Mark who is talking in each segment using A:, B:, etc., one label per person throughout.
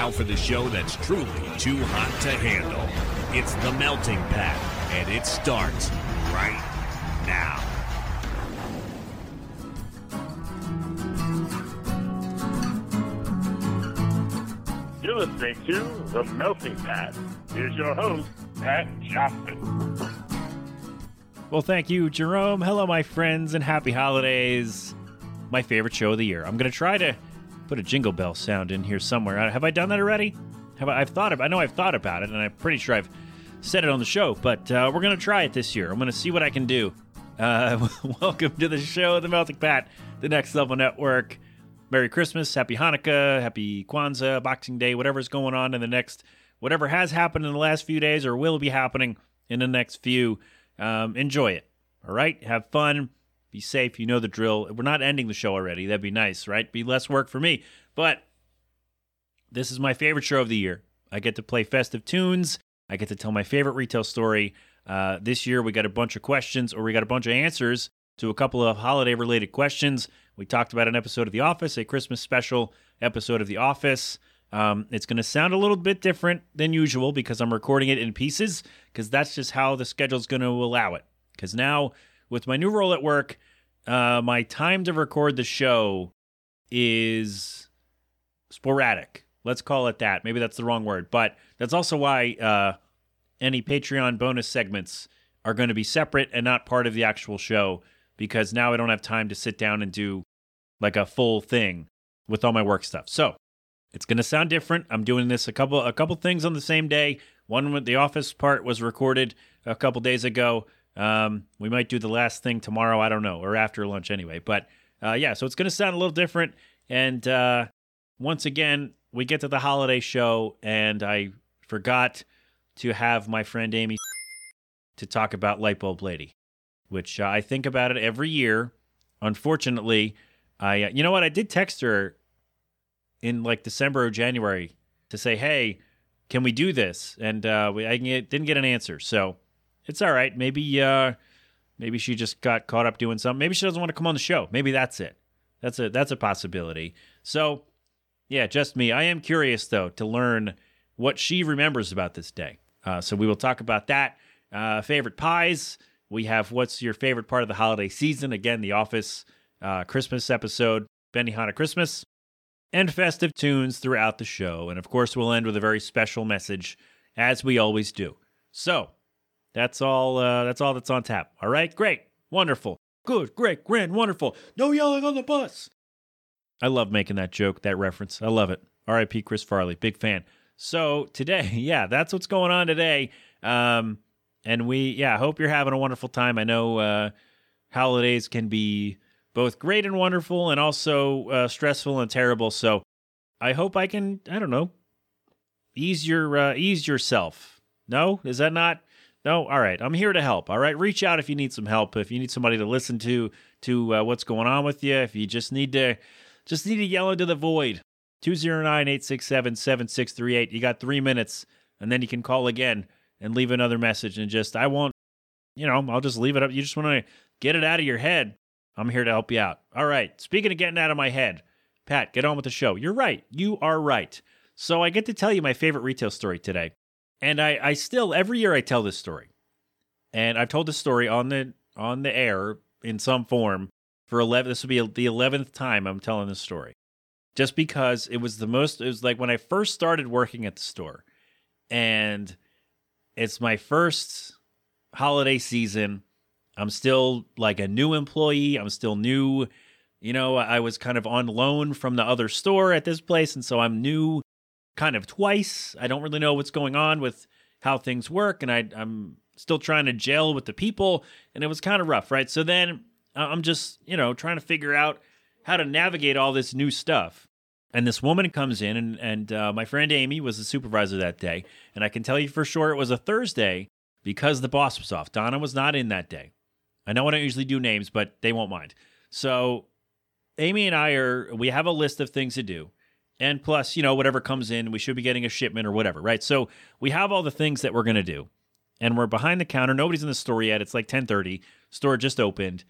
A: Now for the show that's truly too hot to handle. It's the Melting Pat, and it starts right now.
B: You're listening to The Melting Pat. Here's your host, Pat Johnson.
C: Well, thank you, Jerome. Hello, my friends, and happy holidays. My favorite show of the year. I'm going to try to put a jingle bell sound in here somewhere. Uh, Have I done that already? Have I, I've thought of, I know I've thought about it, and I'm pretty sure I've said it on the show, but uh, we're to try it this year. I'm to see what I can do. Uh, welcome to the show, The Melting Pat, the Next Level Network. Merry Christmas, Happy Hanukkah, Happy Kwanzaa, Boxing Day, whatever's going on in the next, whatever has happened in the last few days or will be happening in the next few. Um, enjoy it. All right. Have fun. Be safe. You know the drill. We're not ending the show already. That'd be nice, right? Be less work for me. But this is my favorite show of the year. I get to play festive tunes. I get to tell my favorite retail story. Uh, this year, we got a bunch of questions, or we got a bunch of answers to a couple of holiday related questions. We talked about an episode of The Office, a Christmas special episode of The Office. Um, it's going to sound a little bit different than usual because I'm recording it in pieces, because that's just how the schedule's going to allow it. Because now, with my new role at work, uh, my time to record the show is sporadic. Let's call it that. Maybe that's the wrong word, but that's also why uh, any Patreon bonus segments are going to be separate and not part of the actual show because now I don't have time to sit down and do like a full thing with all my work stuff. So it's going to sound different. I'm doing this a couple a couple things on the same day. One with the office part was recorded a couple days ago. Um, we might do the last thing tomorrow. I don't know, or after lunch anyway. But uh, yeah, so it's going to sound a little different. And uh, once again, we get to the holiday show, and I forgot to have my friend Amy to talk about Lightbulb Lady, which uh, I think about it every year. Unfortunately, I uh, you know what I did text her in like December or January to say, hey, can we do this? And uh, we I didn't get an answer, so it's all right. Maybe uh, maybe she just got caught up doing something. Maybe she doesn't want to come on the show. Maybe that's it. That's a that's a possibility. So yeah, just me. I am curious though to learn what she remembers about this day. Uh, so we will talk about that. Uh, favorite pies. We have what's your favorite part of the holiday season? Again, The Office uh, Christmas episode, Benihana Christmas, and festive tunes throughout the show. And of course, we'll end with a very special message, as we always do. So that's all. Uh, that's all that's on tap. All right, great, wonderful, good, great, grand, wonderful. No yelling on the bus. I love making that joke, that reference. I love it. R.I.P. Chris Farley, big fan. So today, yeah, that's what's going on today. Um, and we, yeah, hope you're having a wonderful time. I know uh, holidays can be both great and wonderful, and also uh, stressful and terrible. So I hope I can, I don't know, ease your uh, ease yourself. No, is that not? No, all right. I'm here to help. All right, reach out if you need some help. If you need somebody to listen to to uh, what's going on with you. If you just need to just need to yell into the void. 209-867-7638. You got three minutes, and then you can call again and leave another message. And just I won't, you know, I'll just leave it up. You just want to get it out of your head. I'm here to help you out. All right. Speaking of getting out of my head, Pat, get on with the show. You're right. You are right. So I get to tell you my favorite retail story today. And I, I still every year I tell this story. And I've told this story on the on the air in some form for 11 this will be the 11th time I'm telling this story. Just because it was the most it was like when I first started working at the store and it's my first holiday season. I'm still like a new employee. I'm still new. You know, I was kind of on loan from the other store at this place. And so I'm new kind of twice. I don't really know what's going on with how things work. And I, I'm still trying to gel with the people. And it was kind of rough, right? So then I'm just, you know, trying to figure out how to navigate all this new stuff. And this woman comes in, and, and uh, my friend Amy was the supervisor that day. And I can tell you for sure it was a Thursday because the boss was off. Donna was not in that day. I know I don't usually do names, but they won't mind. So Amy and I are, we have a list of things to do. And plus, you know, whatever comes in, we should be getting a shipment or whatever, right? So we have all the things that we're going to do. And we're behind the counter. Nobody's in the store yet. It's like 1030. Store just opened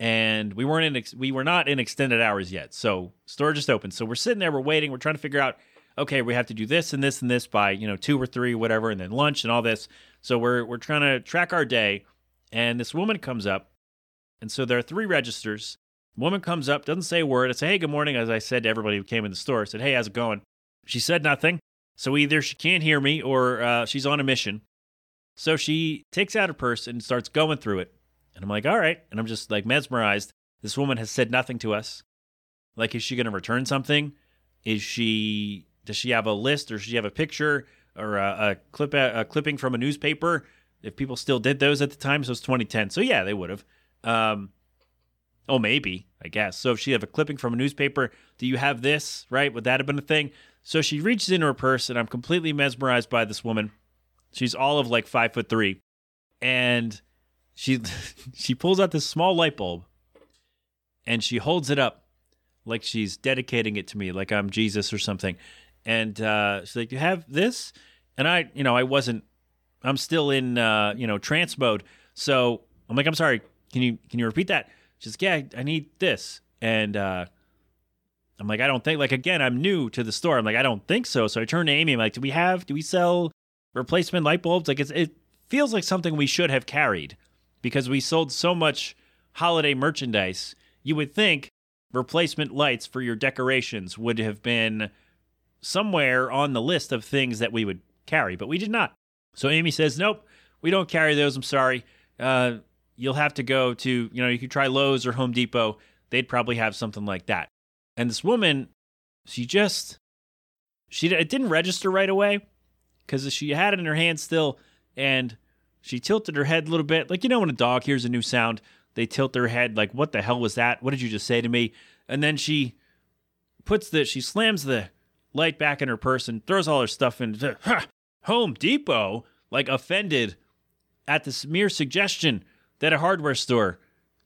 C: and we weren't in ex- we were not in extended hours yet. So store just opened. So we're sitting there, we're waiting, we're trying to figure out okay, we have to do this and this and this by, you know, two or three, whatever, and then lunch and all this. So we're we're trying to track our day. And this woman comes up. And so there are three registers. Woman comes up, doesn't say a word. I say, hey, good morning. As I said to everybody who came in the store, I said, hey, how's it going? She said nothing. So either she can't hear me or uh, she's on a mission. So she takes out her purse and starts going through it. And I'm like, all right. And I'm just like mesmerized. This woman has said nothing to us. Like, is she going to return something? Is she, does she have a list or does she have a picture or a, a clip, a, clipping from a newspaper? If people still did those at the time, so it's 2010. So yeah, they would have. Um, oh, maybe, I guess. So if she have a clipping from a newspaper, do you have this? Right? Would that have been a thing? So she reaches into her purse, and I'm completely mesmerized by this woman. She's all of like five foot three, and she she pulls out this small light bulb, and she holds it up like she's dedicating it to me, like I'm Jesus or something. And uh, she's like, "You have this?" And I, you know, I wasn't. I'm still in, uh, you know, trance mode. So I'm like, "I'm sorry. Can you can you repeat that?" She's like, "Yeah, I need this." And uh, I'm like, I don't think like again, I'm new to the store. I'm like, I don't think so. So I turn to Amy. I'm like, do we have do we sell replacement light bulbs? Like it feels like something we should have carried because we sold so much holiday merchandise. You would think replacement lights for your decorations would have been somewhere on the list of things that we would carry, but we did not. So Amy says, Nope, we don't carry those. I'm sorry. Uh, you'll have to go to, you know, you could try Lowe's or Home Depot. They'd probably have something like that. And this woman, she just, she it didn't register right away because she had it in her hand still, and she tilted her head a little bit, like you know when a dog hears a new sound, they tilt their head, like what the hell was that? What did you just say to me? And then she puts the, she slams the light back in her purse and throws all her stuff in. Home Depot, like offended at this mere suggestion that a hardware store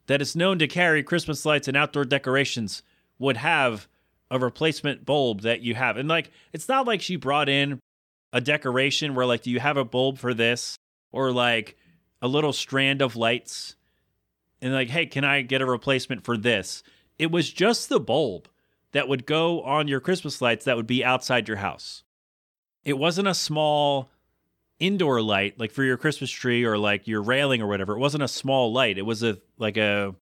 C: that is known to carry Christmas lights and outdoor decorations would have a replacement bulb that you have. And like, it's not like she brought in a decoration where, like, do you have a bulb for this? Or like a little strand of lights. And like, hey, can I get a replacement for this? It was just the bulb that would go on your Christmas lights that would be outside your house. It wasn't a small indoor light like for your Christmas tree or like your railing or whatever. It wasn't a small light. It was a like a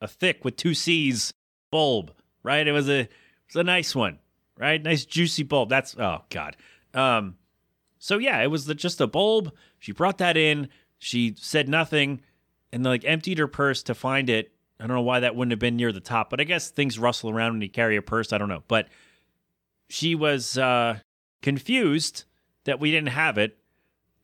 C: a thick with two C's bulb, right? It was a it was a nice one, right? Nice juicy bulb. That's oh god. Um, so yeah, it was the, just a bulb. She brought that in. She said nothing, and like emptied her purse to find it. I don't know why that wouldn't have been near the top, but I guess things rustle around when you carry a purse. I don't know, but she was uh, confused that we didn't have it,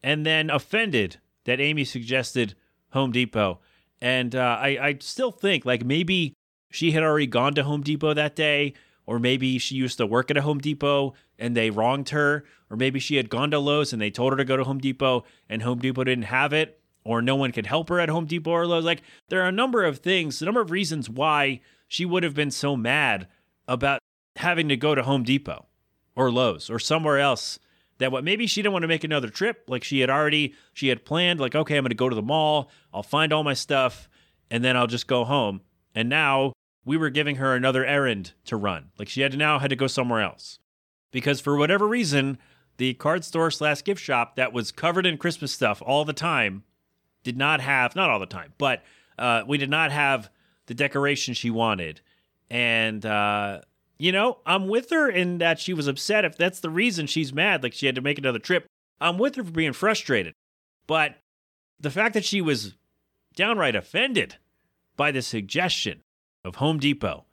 C: and then offended that Amy suggested Home Depot. And uh, I, I still think like maybe she had already gone to Home Depot that day, or maybe she used to work at a Home Depot and they wronged her, or maybe she had gone to Lowe's and they told her to go to Home Depot and Home Depot didn't have it, or no one could help her at Home Depot or Lowe's. Like there are a number of things, a number of reasons why she would have been so mad about having to go to Home Depot or Lowe's or somewhere else that what maybe she didn't want to make another trip like she had already she had planned like okay I'm going to go to the mall I'll find all my stuff and then I'll just go home and now we were giving her another errand to run. Like she had to now had to go somewhere else. Because for whatever reason, the card store slash gift shop that was covered in Christmas stuff all the time did not have, not all the time, but uh, we did not have the decoration she wanted. And, uh, you know, I'm with her in that she was upset. If that's the reason she's mad, like she had to make another trip, I'm with her for being frustrated. But the fact that she was downright offended by the suggestion of Home Depot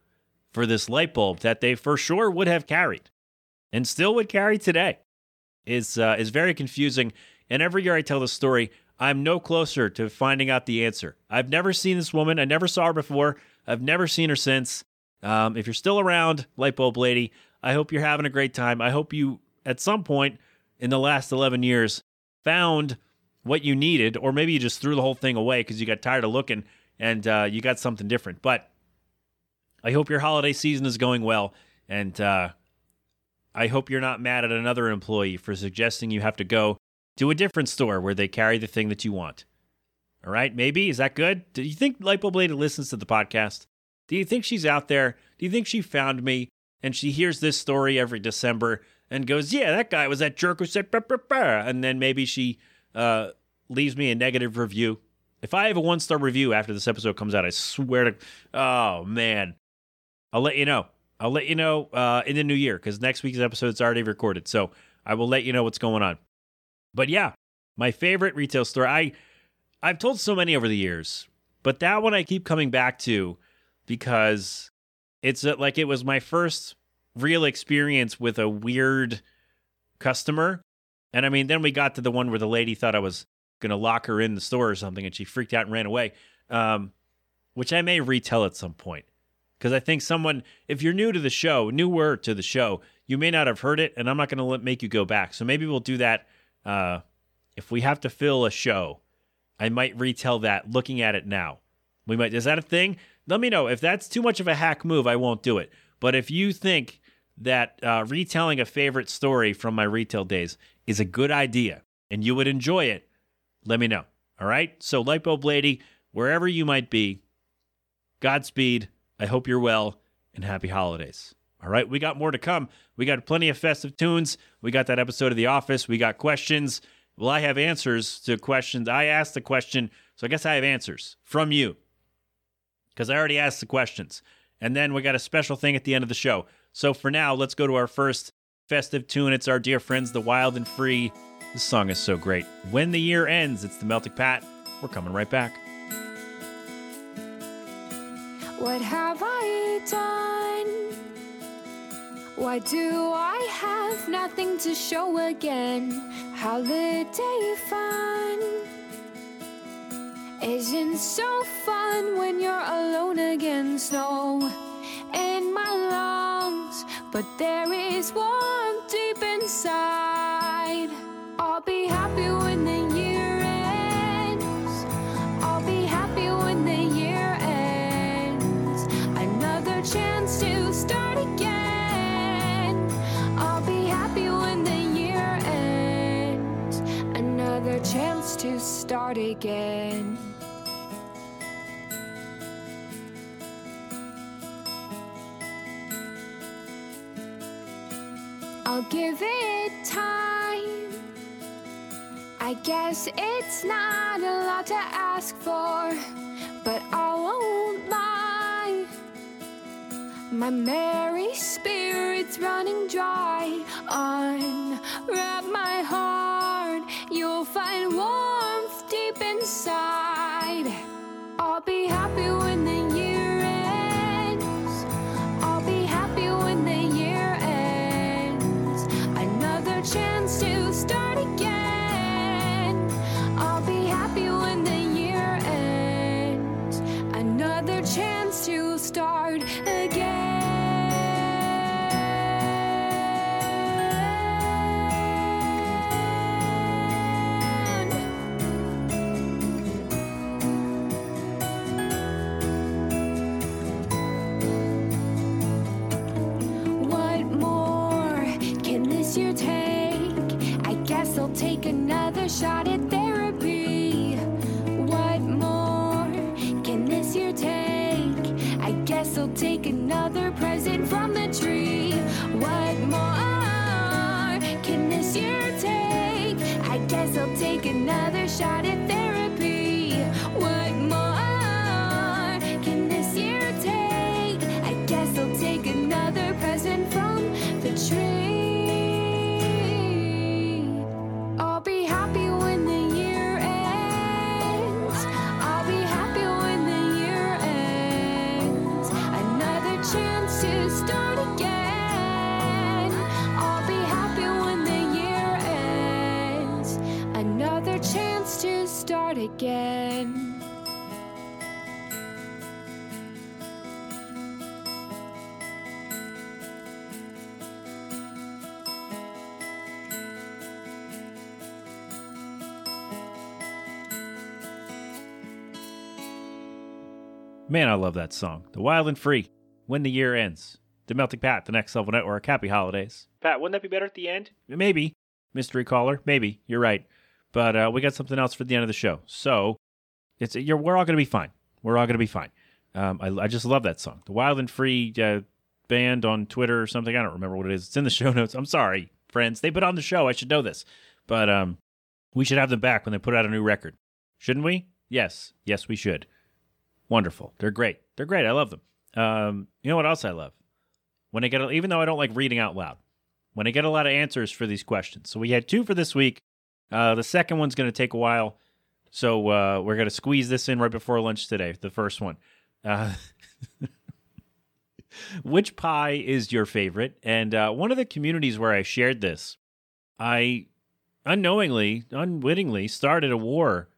C: for this light bulb that they for sure would have carried and still would carry today is uh, is very confusing. And every year I tell the story, I'm no closer to finding out the answer. I've never seen this woman. I never saw her before. I've never seen her since. Um, if you're still around, light bulb lady, I hope you're having a great time. I hope you, at some point in the last 11 years, found what you needed, or maybe you just threw the whole thing away because you got tired of looking and uh, you got something different. But I hope your holiday season is going well, and uh, I hope you're not mad at another employee for suggesting you have to go to a different store where they carry the thing that you want. All right, maybe is that good? Do you think Lightbulb Lady listens to the podcast? Do you think she's out there? Do you think she found me? and she hears this story every December and goes, "Yeah, that guy was that jerk who said," bah, bah, bah," and then maybe she uh, leaves me a negative review. If I have a one star review after this episode comes out, I swear to, oh man, I'll let you know. I'll let you know uh, in the new year because next week's episode is already recorded. So I will let you know what's going on. But yeah, my favorite retail store. I I've told so many over the years, but that one I keep coming back to because it's uh, like it was my first real experience with a weird customer. And I mean, then we got to the one where the lady thought I was going to lock her in the store or something and she freaked out and ran away, um, which I may retell at some point. Because I think someone, if you're new to the show, newer to the show, you may not have heard it, and I'm not going to make you go back. So maybe we'll do that uh, if we have to fill a show. I might retell that looking at it now. We might. Is that a thing? Let me know. If that's too much of a hack move, I won't do it. But if you think that uh, retelling a favorite story from my retail days is a good idea and you would enjoy it, let me know. All right? So, Lightbulb Lady, wherever you might be, Godspeed. I hope you're well and happy holidays. All right, we got more to come. We got plenty of festive tunes. We got that episode of The Office. We got questions. Well, I have answers to questions. I asked the question, so I guess I have answers from you because I already asked the questions. And then we got a special thing at the end of the show. So for now, let's go to our first festive tune. It's our dear friends, The Wild and Free. This song is so great. When the year ends, it's the Melting Pat. We're coming right back.
D: What have I done? Why do I have nothing to show again? Holiday fun isn't so fun when you're alone again. Snow in my lungs, but there is warmth deep inside. I'll be happy when the year ends. I'll be happy when the year ends. Another chance Chance to start again. I'll give it time. I guess it's not a lot to ask for, but I won't lie. My merry spirit's running dry. Unwrap my heart, you'll find warmth deep inside. Take another shot at therapy. What more can this year take? I guess I'll take another present from the tree. What more can this year take? I guess I'll take another shot at again.
C: Man, I love that song. The Wild and Free. When the year ends. The Melting Pat, the next level Network. Happy holidays. Pat, wouldn't that be better at the end? Maybe. Mystery caller. Maybe. You're right. But uh, we got something else for the end of the show. So it's you're, we're all going to be fine. We're all going to be fine. Um, I, I just love that song. The Wild and Free uh, band on Twitter or something. I don't remember what it is. It's in the show notes. I'm sorry, friends. They put on the show. I should know this. But um, we should have them back when they put out a new record. Shouldn't we? Yes. Yes, we should. Wonderful. They're great. They're great. I love them. Um, you know what else I love? When I get, even though I don't like reading out loud, when I get a lot of answers for these questions. So we had two for this week. Uh, the second one's going to take a while. So uh, we're going to squeeze this in right before lunch today. The first one. Uh, which pie is your favorite? And uh, one of the communities where I shared this, I unknowingly, unwittingly started a war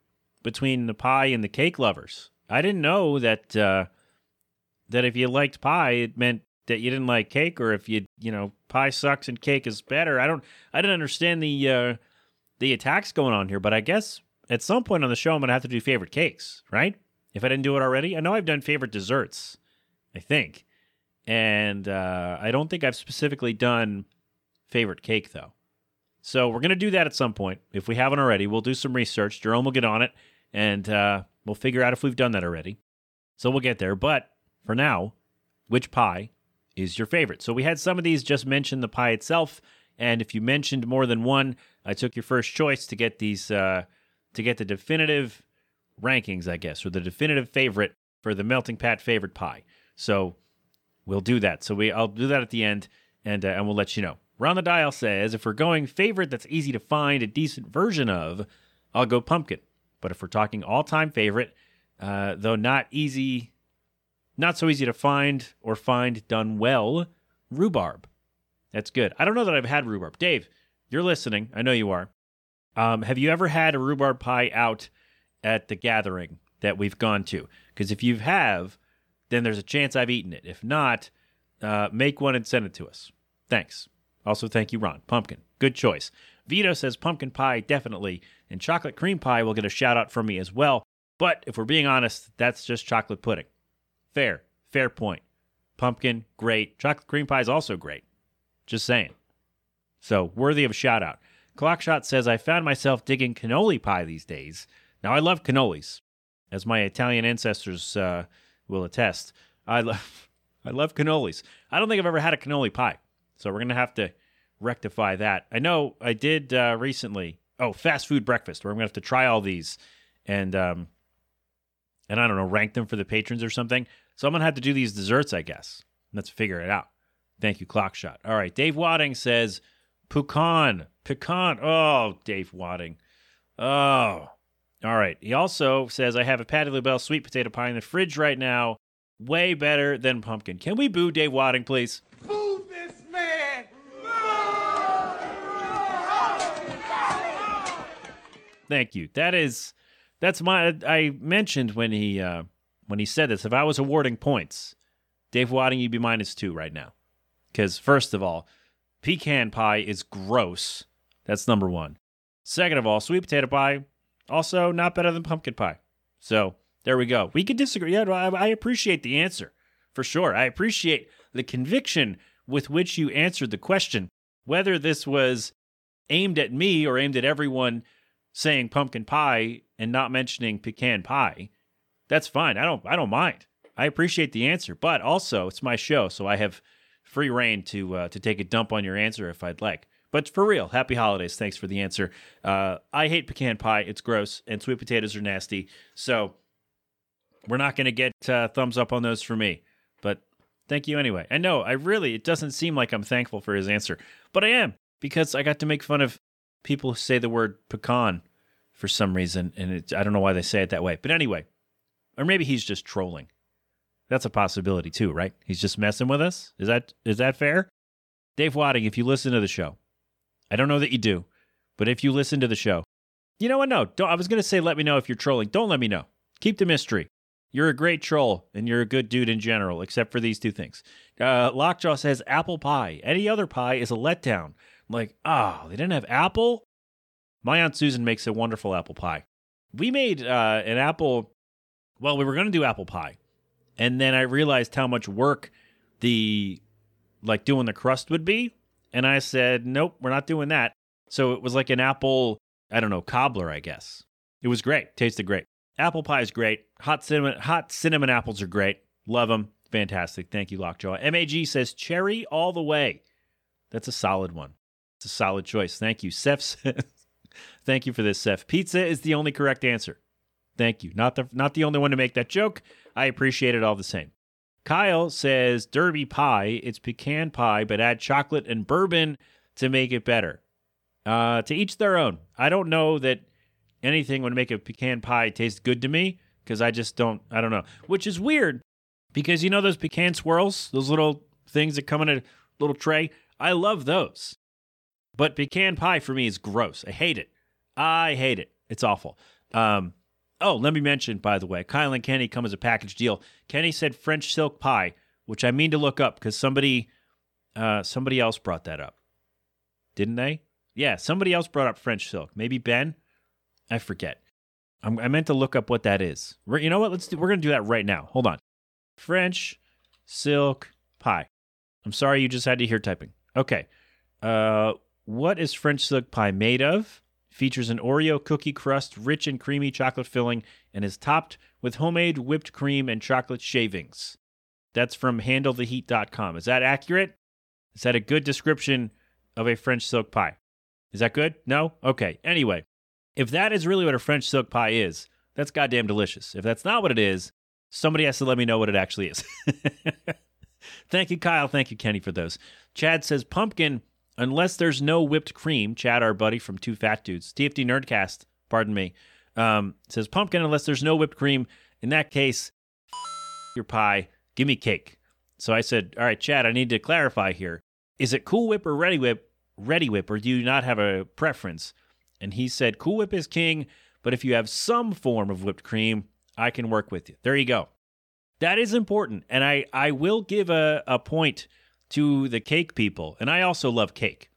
C: between the pie and the cake lovers. I didn't know that uh, that if you liked pie, it meant that you didn't like cake, or if you you know pie sucks and cake is better. I don't I didn't understand the uh, the attacks going on here, but I guess at some point on the show I'm gonna have to do favorite cakes, right? If I didn't do it already, I know I've done favorite desserts, I think, and uh, I don't think I've specifically done favorite cake though. So we're gonna do that at some point. If we haven't already, we'll do some research. Jerome will get on it, and uh, we'll figure out if we've done that already. So we'll get there. But for now, which pie is your favorite? So we had some of these just mention the pie itself, and if you mentioned more than one, I took your first choice to get these uh, to get the definitive rankings, I guess, or the definitive favorite for the melting pat favorite pie. So we'll do that. So we I'll do that at the end, and uh, and we'll let you know. Round the dial says if we're going favorite that's easy to find a decent version of, I'll go pumpkin. But if we're talking all time favorite, uh, though not easy, not so easy to find or find done well, rhubarb. That's good. I don't know that I've had rhubarb. Dave, you're listening. I know you are. Um, have you ever had a rhubarb pie out at the gathering that we've gone to? Because if you have, then there's a chance I've eaten it. If not, uh, make one and send it to us. Thanks. Also, thank you, Ron. Pumpkin. Good choice. Vito says pumpkin pie, definitely. And chocolate cream pie will get a shout out from me as well. But if we're being honest, that's just chocolate pudding. Fair. Fair point. Pumpkin, great. Chocolate cream pie is also great. Just saying. So, worthy of a shout out. Clockshot says, I found myself digging cannoli pie these days. Now, I love cannolis, as my Italian ancestors uh, will attest. I love, I love cannolis. I don't think I've ever had a cannoli pie. So we're going to have to rectify that. I know I did uh, recently. Oh, fast food breakfast, where I'm going to have to try all these and, um, and I don't know, rank them for the patrons or something. So I'm to have to do these desserts, I guess. Let's figure it out. Thank you, Clockshot. All right. Dave Wadding says, pecan. Pecan. Oh, Dave Wadding. Oh. All right. He also says, I have a Patti LaBelle sweet potato pie in the fridge right now. Way better than pumpkin. Can we boo Dave Wadding, please?
E: Boo this man!
C: Thank you. That is that's my I mentioned when he uh when he said this, if I was awarding points, Dave Wadding, you'd be minus two right now. Because first of all, pecan pie is gross. That's number one. Second of all, sweet potato pie, also not better than pumpkin pie. So there we go. We could disagree. Yeah, I, I appreciate the answer for sure. I appreciate the conviction with which you answered the question, whether this was aimed at me or aimed at everyone saying pumpkin pie and not mentioning pecan pie. That's fine. I don't I don't mind. I appreciate the answer, but also it's my show, so I have free reign to uh, to take a dump on your answer if I'd like. But for real, happy holidays. Thanks for the answer. Uh, I hate pecan pie. It's gross, and sweet potatoes are nasty. So we're not going to get uh, thumbs up on those for me. But thank you anyway. I know I really it doesn't seem like I'm thankful for his answer, but I am because I got to make fun of people who say the word pecan for some reason, and it, I don't know why they say it that way. But anyway, or maybe he's just trolling. That's a possibility too, right? He's just messing with us. Is that is that fair? Dave Wadding, if you listen to the show, I don't know that you do, but if you listen to the show, you know what? No, don't, I was going to say let me know if you're trolling. Don't let me know. Keep the mystery. You're a great troll, and you're a good dude in general, except for these two things. Uh, Lockjaw says apple pie. Any other pie is a letdown. I'm like, oh, they didn't have apple. My aunt Susan makes a wonderful apple pie. We made uh, an apple. Well, we were going to do apple pie, and then I realized how much work the like doing the crust would be, and I said, nope, we're not doing that. So it was like an apple, I don't know, cobbler, I guess. It was great, tasted great. Apple pie is great. Hot cinnamon, hot cinnamon apples are great. Love them. Fantastic. Thank you, Lockjaw. MAG says cherry all the way. That's a solid one. It's a solid choice. Thank you. Seth thank you for this, Seth. Pizza is the only correct answer. Thank you. Not the not the only one to make that joke. I appreciate it all the same. Kyle says Derby pie. It's pecan pie, but add chocolate and bourbon to make it better. Uh, to each their own. I don't know that anything would make a pecan pie taste good to me because I just don't. I don't know. Which is weird because you know those pecan swirls, those little things that come in a little tray. I love those, but pecan pie for me is gross. I hate it. I hate it. It's awful. Um, oh, let me mention by the way, Kyle and Kenny come as a package deal. Kenny said French silk pie, which I mean to look up because somebody, uh, somebody else brought that up, didn't they? Yeah, somebody else brought up French silk. Maybe Ben. I forget. I'm, I meant to look up what that is. We're- You know what? Let's do, we're gonna do that right now. Hold on. French silk pie. I'm sorry you just had to hear typing. Okay. Uh, what is French silk pie made of? Features an Oreo cookie crust, rich and creamy chocolate filling, and is topped with homemade whipped cream and chocolate shavings. That's from handletheheat.com. Is that accurate? Is that a good description of a French silk pie? Is that good? No? Okay. Anyway, if that is really what a French silk pie is, that's goddamn delicious. If that's not what it is, somebody has to let me know what it actually is. Thank you, Kyle. Thank you, Kenny, for those. Chad says pumpkin, unless there's no whipped cream. Chad, our buddy from Two Fat Dudes, TFD Nerdcast, pardon me, um, says pumpkin, unless there's no whipped cream. In that case, your pie, give me cake. So I said, all right, Chad, I need to clarify here. Is it Cool Whip or Reddi-wip? Ready Whip, or do you not have a preference? And he said, Cool Whip is king, but if you have some form of whipped cream, I can work with you. There you go. That is important. And I, I will give a, a point to the cake people. And I also love cake,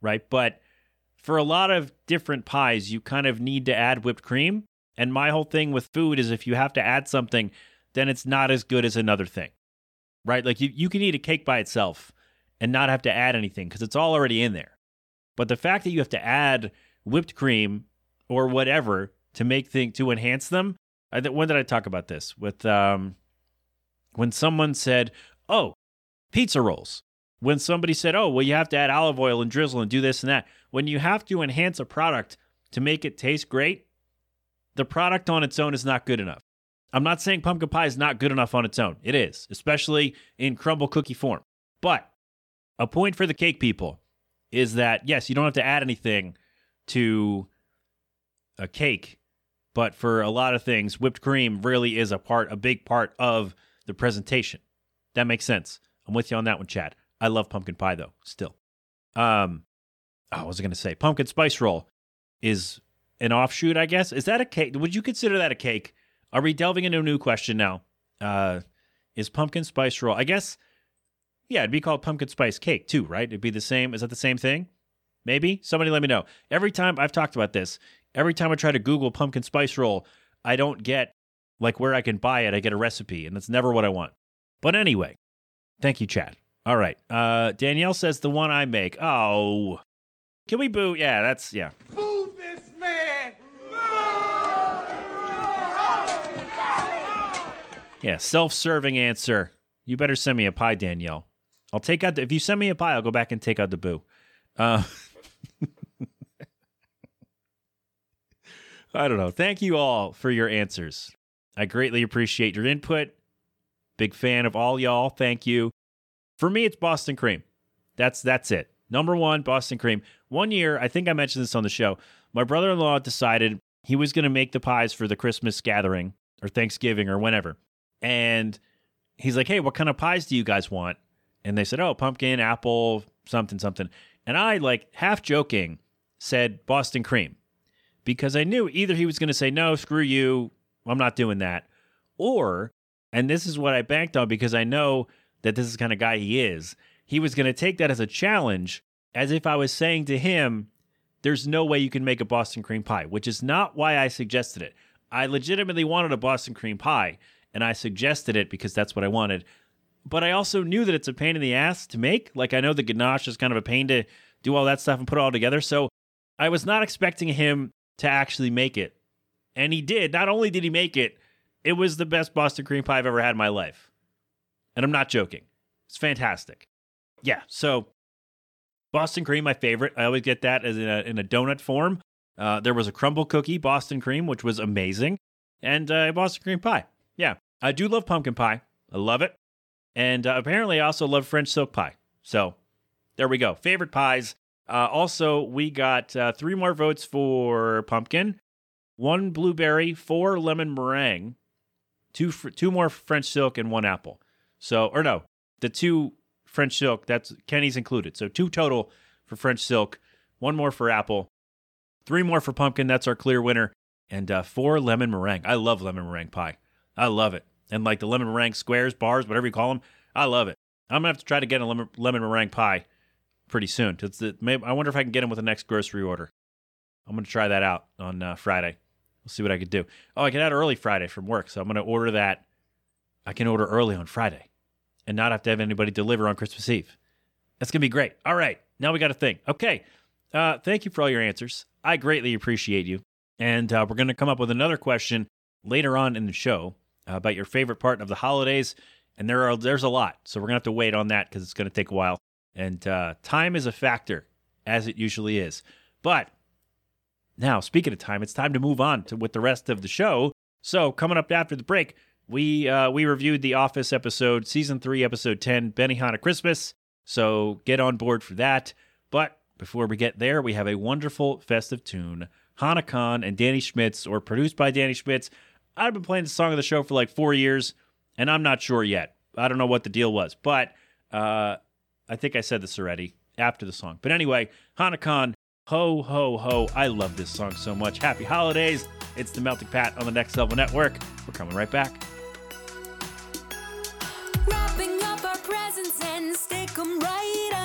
C: right? But for a lot of different pies, you kind of need to add whipped cream. And my whole thing with food is if you have to add something, then it's not as good as another thing, right? Like you, you can eat a cake by itself and not have to add anything because it's all already in there. But the fact that you have to add whipped cream or whatever to make things to enhance them. I, when did I talk about this? With um, when someone said, "Oh, pizza rolls." When somebody said, "Oh, well, you have to add olive oil and drizzle and do this and that." When you have to enhance a product to make it taste great, the product on its own is not good enough. I'm not saying pumpkin pie is not good enough on its own. It is, especially in crumble cookie form. But a point for the cake people is that yes, you don't have to add anything to a cake, but for a lot of things, whipped cream really is a part, a big part of the presentation. That makes sense. I'm with you on that one, Chad. I love pumpkin pie though, still. Um, oh, what was I going to say? Pumpkin spice roll is an offshoot, I guess. Is that a cake? Would you consider that a cake? Are we delving into a new question now? Uh, is pumpkin spice roll? I guess, yeah, it'd be called pumpkin spice cake too, right? It'd be the same. Is that the same thing? Maybe somebody let me know. Every time I've talked about this, every time I try to Google pumpkin spice roll, I don't get like where I can buy it. I get a recipe, and that's never what I want. But anyway, thank you, Chad. All right. Uh, Danielle says the one I make. Oh, can we boo? Yeah, that's yeah.
E: Boo this man!
C: Yeah, self-serving answer. You better send me a pie, Danielle. I'll take out the, if you send me a pie, I'll go back and take out the boo. Uh, I don't know. Thank you all for your answers. I greatly appreciate your input. Big fan of all y'all. Thank you. For me, it's Boston cream. That's that's it. Number one, Boston cream. One year, I think I mentioned this on the show. My brother-in-law decided he was going to make the pies for the Christmas gathering or Thanksgiving or whenever. And he's like, "Hey, what kind of pies do you guys want?" And they said, "Oh, pumpkin, apple, something, something." And I, like half joking, said Boston cream because I knew either he was going to say, "No, screw you, I'm not doing that," or, and this is what I banked on because I know that this is kind of guy he is. He was going to take that as a challenge, as if I was saying to him, "There's no way you can make a Boston cream pie," which is not why I suggested it. I legitimately wanted a Boston cream pie, and I suggested it because that's what I wanted. But I also knew that it's a pain in the ass to make. Like I know the ganache is kind of a pain to do all that stuff and put it all together. So I was not expecting him to actually make it. And he did. Not only did he make it, it was the best Boston cream pie I've ever had in my life. And I'm not joking. It's fantastic. Yeah. So Boston cream, my favorite. I always get that as in a, in a donut form. Uh, there was a crumble cookie, Boston cream, which was amazing, and uh, Boston cream pie. Yeah, I do love pumpkin pie. I love it. And uh, apparently, I also love French silk pie. So there we go. Favorite pies. Uh, also, we got uh, three more votes for pumpkin, one blueberry, four lemon meringue, two fr- two more French silk, and one apple. So, or no, the two French silk. That's Kenny's included. So two total for French silk, one more for apple, three more for pumpkin. That's our clear winner, and uh, four lemon meringue. I love lemon meringue pie. I love it, and like the lemon meringue squares, bars, whatever you call them. I love it. I'm gonna have to try to get a lemon, lemon meringue pie pretty soon. It's the, maybe, I wonder if I can get them with the next grocery order. I'm gonna try that out on uh, Friday. We'll see what I could do. Oh, I can add early Friday from work, so I'm gonna order that. I can order early on Friday, and not have to have anybody deliver on Christmas Eve. That's gonna be great. All right, now we got a thing. Okay, uh, thank you for all your answers. I greatly appreciate you, and uh, we're gonna come up with another question later on in the show uh, about your favorite part of the holidays. And there are there's a lot, so we're gonna have to wait on that because it's gonna take a while. And uh, time is a factor, as it usually is. But now, speaking of time, it's time to move on to with the rest of the show. So, coming up after the break, we uh, we reviewed the Office episode, season three, episode ten, Benihana Christmas. So get on board for that. But before we get there, we have a wonderful festive tune, Hana and Danny Schmitz, or produced by Danny Schmitz. I've been playing the song of the show for like four years, and I'm not sure yet. I don't know what the deal was, but uh, I think I said this already after the song. But anyway, Hana ho, ho, ho. I love this song so much. Happy holidays. It's the Melting Pat on the Next Level Network. We're coming right back.
D: Wrapping up our presents and stick right under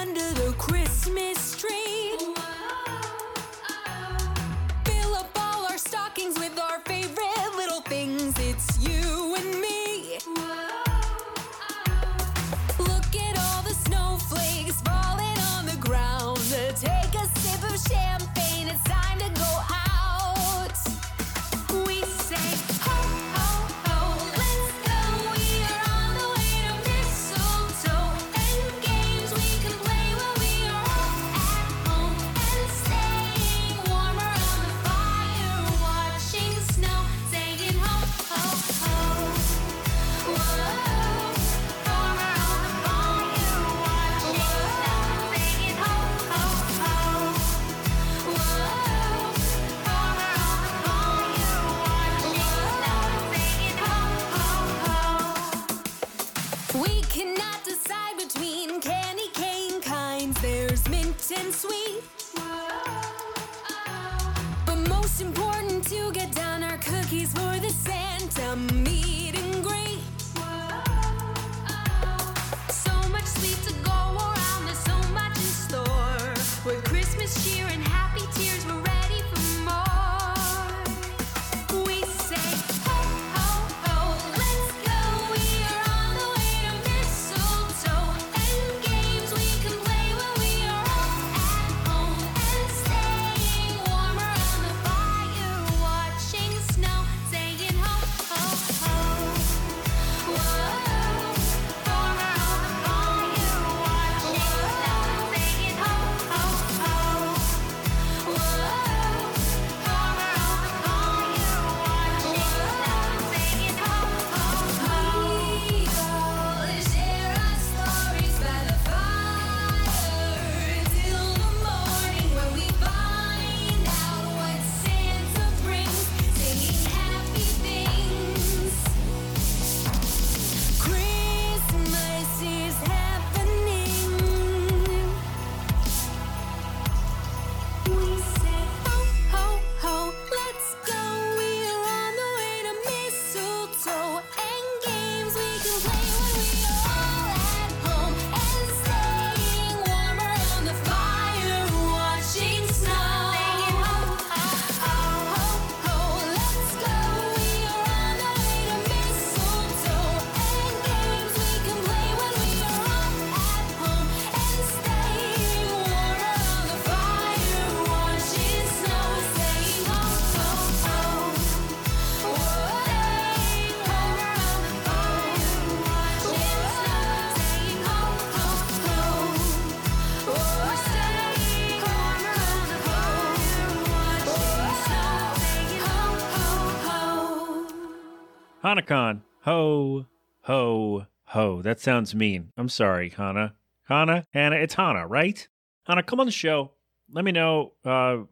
D: Hana Kahn. Ho, ho, ho.
C: That sounds mean. I'm sorry, Hana. Hana? Hannah? It's Hana, right? Hana, come on the show. Let me know uh,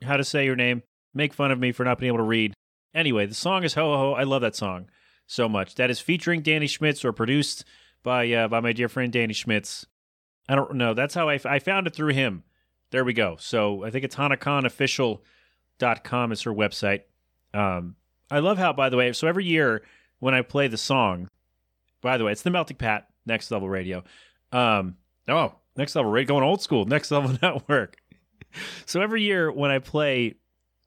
C: how to say your name. Make fun of me for not being able to read. Anyway, the song is Ho Ho. I love that song so much. That is featuring Danny Schmitz or produced by uh, by my dear friend Danny Schmitz. I don't know. That's how I, f- I found it through him. There we go. So I think it's hanaconofficial.com is her website. Um, I love how, by the way, so every year when I play the song, by the way, it's the Melting Pat, Next Level Radio. Um, oh, Next Level Radio, going old school, Next Level Network. so every year when I play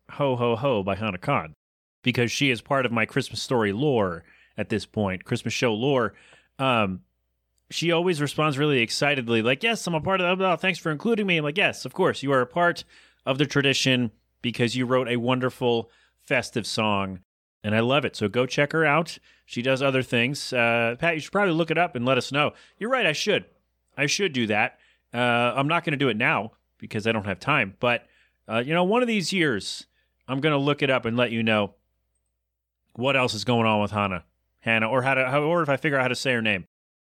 C: Ho Ho Ho by Hana Kahn, because she is part of my Christmas story lore at this point, Christmas show lore, um, she always responds really excitedly, like, Yes, I'm a part of that. Oh, thanks for including me. I'm like, Yes, of course, you are a part of the tradition because you wrote a wonderful festive song. And I love it. So go check her out. She does other things. Uh, Pat, you should probably look it up and let us know. You're right. I should. I should do that. Uh, I'm not going to do it now because I don't have time. But, uh, you know, one of these years, I'm going to look it up and let you know what else is going on with Hannah. Hannah, or how to, how, or if I figure out how to say her name.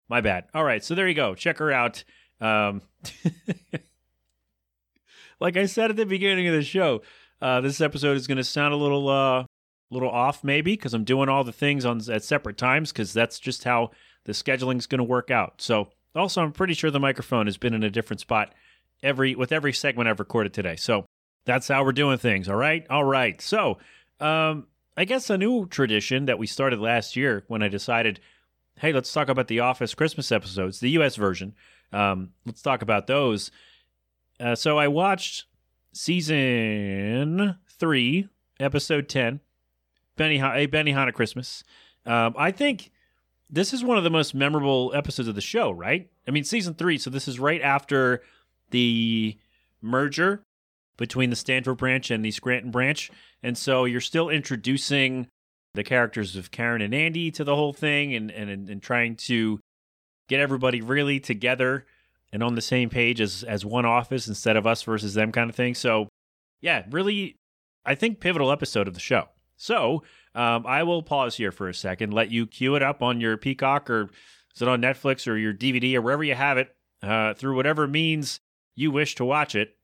C: My bad. All right, so there you go. Check her out. Um, like I said at the beginning of the show, uh, this episode is going to sound a little, uh, little off, maybe, because I'm doing all the things on at separate times, because that's just how the scheduling is going to work out. So, also, I'm pretty sure the microphone has been in a different spot every with every segment I've recorded today. So that's how we're doing things. All right, all right. So, um, I guess a new tradition that we started last year when I decided, hey, let's talk about the Office Christmas episodes, the U.S. version. Um, let's talk about those. Uh, so I watched season three, episode ten, Benny a Benihana Christmas. Um, I think this is one of the most memorable episodes of the show, right? I mean, season three. So this is right after the merger between the Stamford branch and the Scranton branch. And so you're still introducing the characters of Karen and Andy to the whole thing and, and, and trying to get everybody really together and on the same page as, as one office instead of us versus them kind of thing. So, yeah, really, I think pivotal episode of the show. So, um, I will pause here for a second, let you cue it up on your Peacock or is it on Netflix or your DVD or wherever you have it uh, through whatever means you wish to watch it.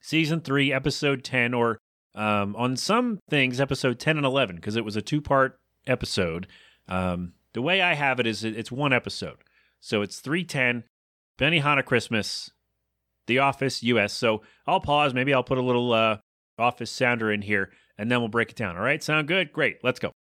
C: Season 3, Episode 10, or um, on some things, Episode 10 and 11, because it was a two part episode. Um, the way I have it is it's one episode. So it's 310, Benihana Christmas, The Office US. So I'll pause. Maybe I'll put a little uh, Office sounder in here and then we'll break it down. All right, sound good? Great, let's go.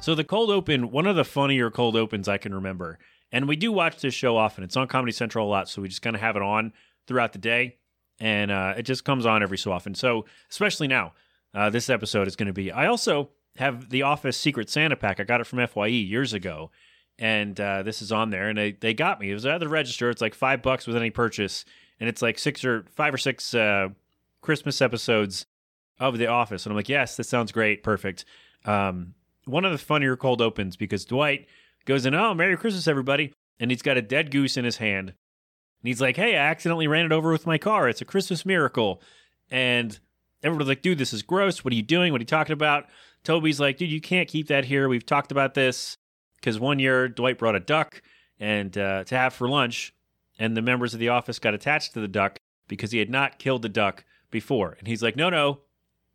C: So the cold open, one of the funnier cold opens I can remember. And we do watch this show often. It's on Comedy Central a lot, so we just kind of have it on throughout the day, and uh, it just comes on every so often. So especially now, uh, this episode is going to be. I also have the Office Secret Santa pack. I got it from Fye years ago, and uh, this is on there. And they they got me. It was at the register. It's like five bucks with any purchase, and it's like six or five or six uh, Christmas episodes of The Office. And I'm like, yes, this sounds great, perfect. Um, one of the funnier cold opens because Dwight goes in, oh, Merry Christmas, everybody. And he's got a dead goose in his hand. And he's like, hey, I accidentally ran it over with my car. It's a Christmas miracle. And everybody's like, dude, this is gross. What are you doing? What are you talking about? Toby's like, dude, you can't keep that here. We've talked about this because one year Dwight brought a duck and uh, to have for lunch, and the members of the office got attached to the duck because he had not killed the duck before. And he's like, no, no,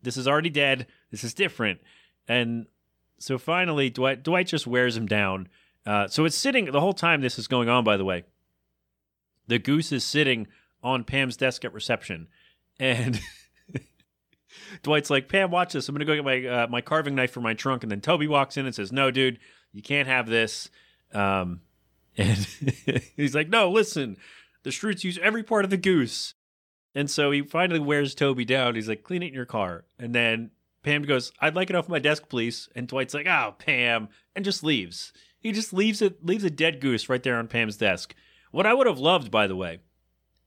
C: this is already dead. This is different. And so finally, Dwight Dwight just wears him down. Uh, so it's sitting the whole time this is going on. By the way, the goose is sitting on Pam's desk at reception, and Dwight's like, "Pam, watch this. I'm gonna go get my uh, my carving knife from my trunk." And then Toby walks in and says, "No, dude, you can't have this." Um, and he's like, "No, listen, the Schrutes use every part of the goose." And so he finally wears Toby down. He's like, "Clean it in your car," and then Pam goes, "I'd like it off my desk, please." And Dwight's like, "Oh, Pam," and just leaves. He just leaves it, leaves a dead goose right there on Pam's desk. What I would have loved, by the way,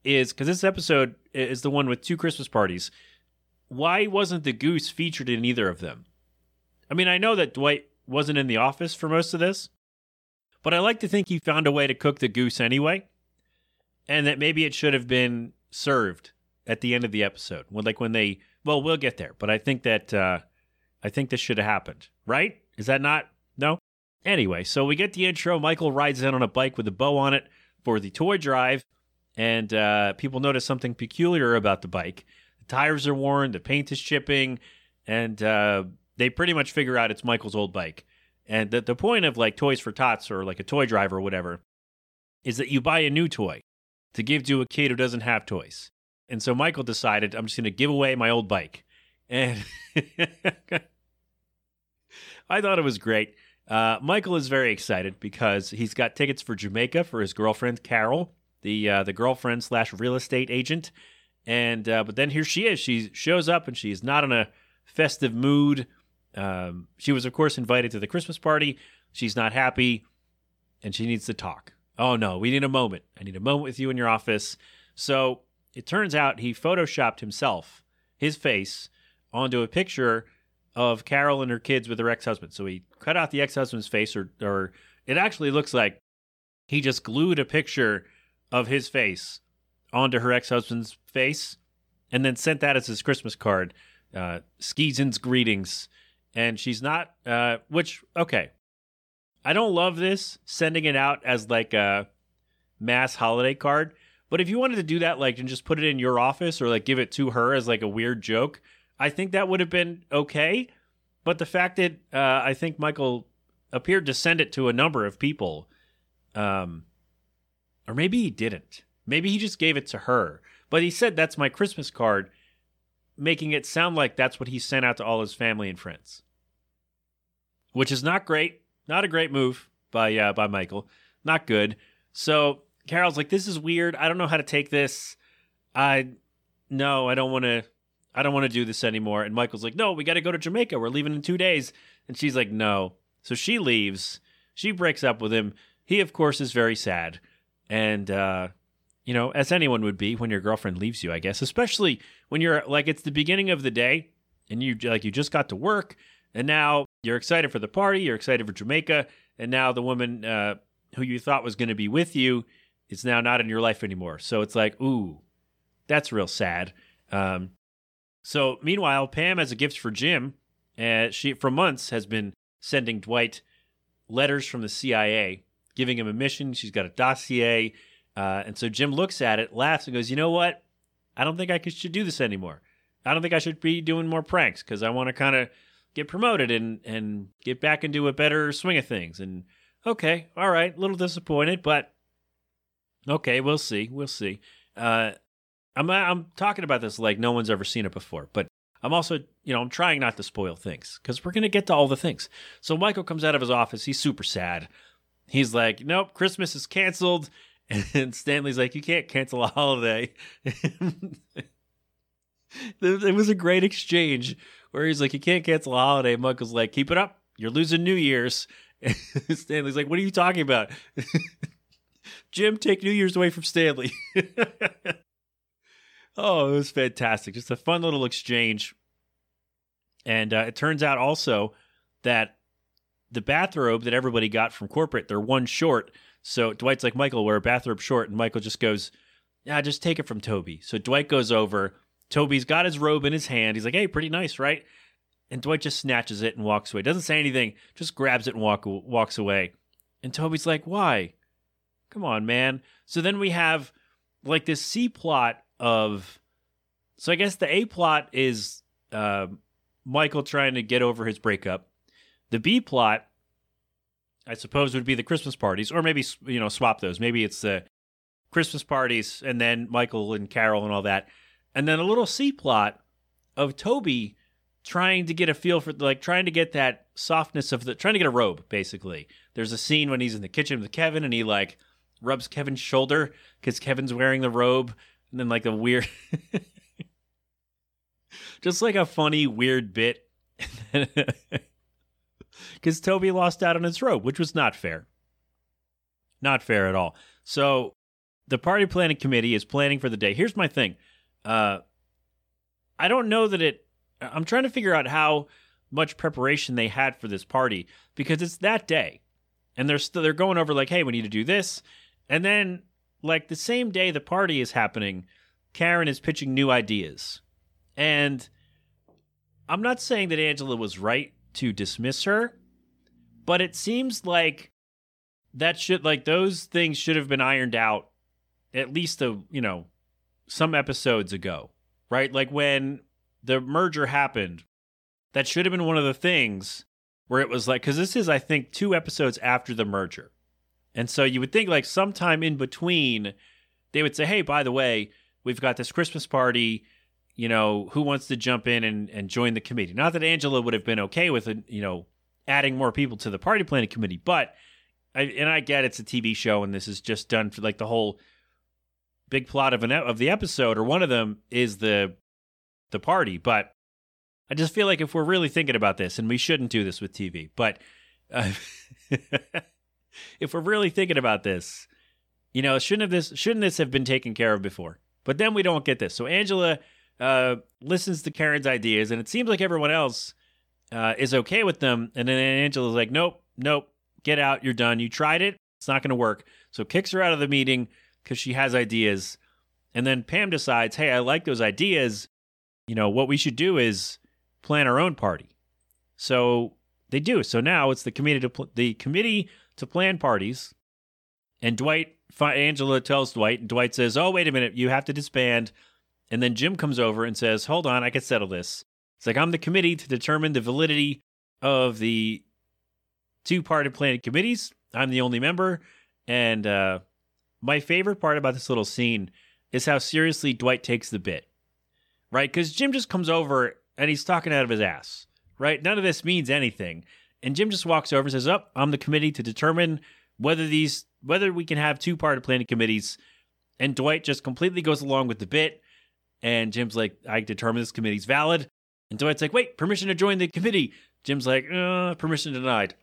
C: is because this episode is the one with two Christmas parties. Why wasn't the goose featured in either of them? I mean, I know that Dwight wasn't in the office for most of this, but I like to think he found a way to cook the goose anyway. and that maybe it should have been served at the end of the episode. When like when they well, we'll get there, but I think that uh I think this should have happened, right? Is that not no? Anyway, so we get the intro. Michael rides in on a bike with a bow on it for the toy drive, and uh, people notice something peculiar about the bike. The tires are worn, the paint is chipping, and uh, they pretty much figure out it's Michael's old bike. And the, the point of like Toys for Tots or like a toy drive or whatever is that you buy a new toy to give to a kid who doesn't have toys. And so Michael decided, I'm just going to give away my old bike. And I thought it was great. Uh, Michael is very excited because he's got tickets for Jamaica for his girlfriend Carol, the uh, the girlfriend slash real estate agent, and uh, but then here she is. She shows up and she's not in a festive mood. Um, she was of course invited to the Christmas party. She's not happy, and she needs to talk. Oh no, we need a moment. I need a moment with you in your office. So it turns out he photoshopped himself, his face, onto a picture of Carol and her kids with her ex-husband. So he cut out the ex-husband's face, or or it actually looks like he just glued a picture of his face onto her ex-husband's face, and then sent that as his Christmas card. Uh, Skeezin's greetings, and she's not. Uh, which okay, I don't love this sending it out as like a mass holiday card. But if you wanted to do that, like, and just put it in your office or like give it to her as like a weird joke, I think that would have been okay. But the fact that uh, I think Michael appeared to send it to a number of people, um, or maybe he didn't. Maybe he just gave it to her. But he said that's my Christmas card, making it sound like that's what he sent out to all his family and friends, which is not great. Not a great move by uh, by Michael. Not good. So Carol's like, "This is weird. I don't know how to take this. I no, I don't want to. I don't want to do this anymore." And Michael's like, "No, we got to go to Jamaica. We're leaving in two days." And she's like, "No." So she leaves. She breaks up with him. He, of course, is very sad, and uh, you know, as anyone would be when your girlfriend leaves you, I guess, especially when you're like it's the beginning of the day and you like you just got to work and now you're excited for the party, you're excited for Jamaica, and now the woman uh, who you thought was going to be with you is now not in your life anymore. So it's like, ooh, that's real sad. Um, so meanwhile, Pam has a gift for Jim. Uh, she for months has been sending Dwight letters from the CIA, giving him a mission. She's got a dossier, uh, and so Jim looks at it, laughs, and goes, "You know what? I don't think I should do this anymore. I don't think I should be doing more pranks because I want to kind of get promoted and and get back into a better swing of things." And okay, all right, a little disappointed, but okay, we'll see, we'll see. Uh, I'm I'm talking about this like no one's ever seen it before, but I'm also, you know, I'm trying not to spoil things because we're gonna get to all the things. So Michael comes out of his office. He's super sad. He's like, "Nope, Christmas is canceled." And Stanley's like, "You can't cancel a holiday." it was a great exchange where he's like, "You can't cancel a holiday." Michael's like, "Keep it up. You're losing New Year's." And Stanley's like, "What are you talking about?" Jim, take New Year's away from Stanley. oh, it was fantastic. Just a fun little exchange. And uh, it turns out also that the bathrobe that everybody got from corporate, they're one short. So Dwight's like, Michael, wear a bathrobe short. And Michael just goes, Yeah, just take it from Toby. So Dwight goes over. Toby's got his robe in his hand. He's like, Hey, pretty nice, right? And Dwight just snatches it and walks away. Doesn't say anything, just grabs it and walk, walks away. And Toby's like, Why? Come on, man. So then we have like this C plot of. So I guess the A plot is uh, Michael trying to get over his breakup. The B plot, I suppose, would be the Christmas parties, or maybe you know swap those. Maybe it's the Christmas parties and then Michael and Carol and all that, and then a little C plot of Toby trying to get a feel for like trying to get that softness of the trying to get a robe basically. There's a scene when he's in the kitchen with Kevin and he like rubs Kevin's shoulder because Kevin's wearing the robe, and then like a weird, just like a funny weird bit, because Toby lost out on his robe, which was not fair, not fair at all. So the party planning committee is planning for the day. Here's my thing, uh, I don't know that it. I'm trying to figure out how much preparation they had for this party because it's that day and they're still they're going over like hey we need to do this and then like the same day the party is happening, Karen is pitching new ideas. And I'm not saying that Angela was right to dismiss her, but it seems like that should like those things should have been ironed out at least a, you know, some episodes ago, right? Like when the merger happened, that should have been one of the things where it was like cuz this is I think 2 episodes after the merger. And so you would think like sometime in between they would say, "Hey, by the way, we've got this Christmas party you know, who wants to jump in and, and join the committee? Not that Angela would have been okay with it, you know, adding more people to the party planning committee, but I, and I get it's a TV show and this is just done for like the whole big plot of an of the episode or one of them is the the party, but I just feel like if we're really thinking about this and we shouldn't do this with TV, but uh, if we're really thinking about this, you know, shouldn't have this shouldn't this have been taken care of before? But then we don't get this. So Angela uh, listens to Karen's ideas, and it seems like everyone else uh, is okay with them. And then Angela's like, nope, nope, get out. You're done. You tried it. It's not going to work. So kicks her out of the meeting because she has ideas. And then Pam decides, hey, I like those ideas. You know, what we should do is plan our own party. So they do. So now it's the committee to pl- the committee to plan parties. And Dwight, Angela tells Dwight, and Dwight says, "Oh, wait a minute, you have to disband. And then Jim comes over and says, Hold on, I can settle this. It's like, I'm the committee to determine the validity of the two party planning committees. I'm the only member. And uh, my favorite part about this little scene is how seriously Dwight takes the bit, right? Because Jim just comes over and he's talking out of his ass, right? None of this means anything. And Jim just walks over and says, Up, oh, I'm the committee to determine whether these, whether we can have two party planning committees. And Dwight just completely goes along with the bit and Jim's like, I determine this committee's valid. And Dwight's like, wait, permission to join the committee. Jim's like, uh, permission denied.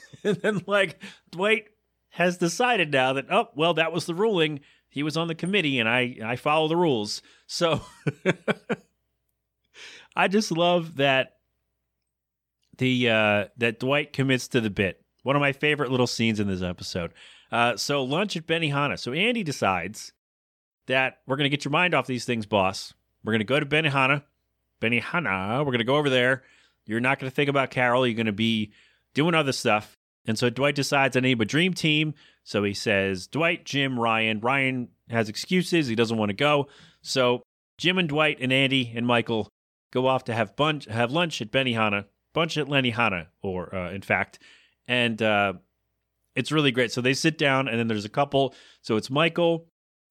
C: and then, like, Dwight has decided now that, oh, well, that was the ruling. He was on the committee and I, I follow the rules. So I just love that the uh, that Dwight commits to the bit. One of my favorite little scenes in this episode. Uh, so lunch at Benihana. So Andy decides that we're to get your mind off these things, boss. We're to go to Benihana. Benihana. We're to go over there. You're not to think about Carol. You're to be doing other stuff. And so Dwight decides I need a dream team. So he says Dwight, Jim, Ryan. Ryan has excuses. He doesn't want to go. So Jim and Dwight and Andy and Michael go off to have bunch have lunch at Benihana, bunch at Lenihana, or uh, in fact, and uh, it's really great. So they sit down, and then there's a couple. So it's Michael,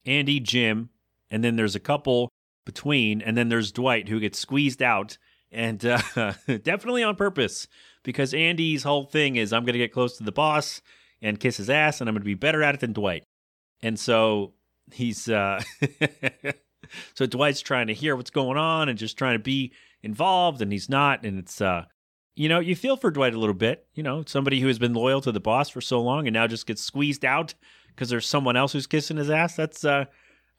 C: Andy, Jim, and then there's a couple between, and then there's Dwight who gets squeezed out, and uh, definitely on purpose because Andy's whole thing is I'm going to get close to the boss and kiss his ass, and I'm going to be better at it than Dwight. And so he's uh, so Dwight's trying to hear what's going on and just trying to be involved, and he's not, and it's uh, you know, you feel for Dwight a little bit. You know, somebody who has been loyal to the boss for so long and now just gets squeezed out because there's someone else who's kissing his ass. That's uh,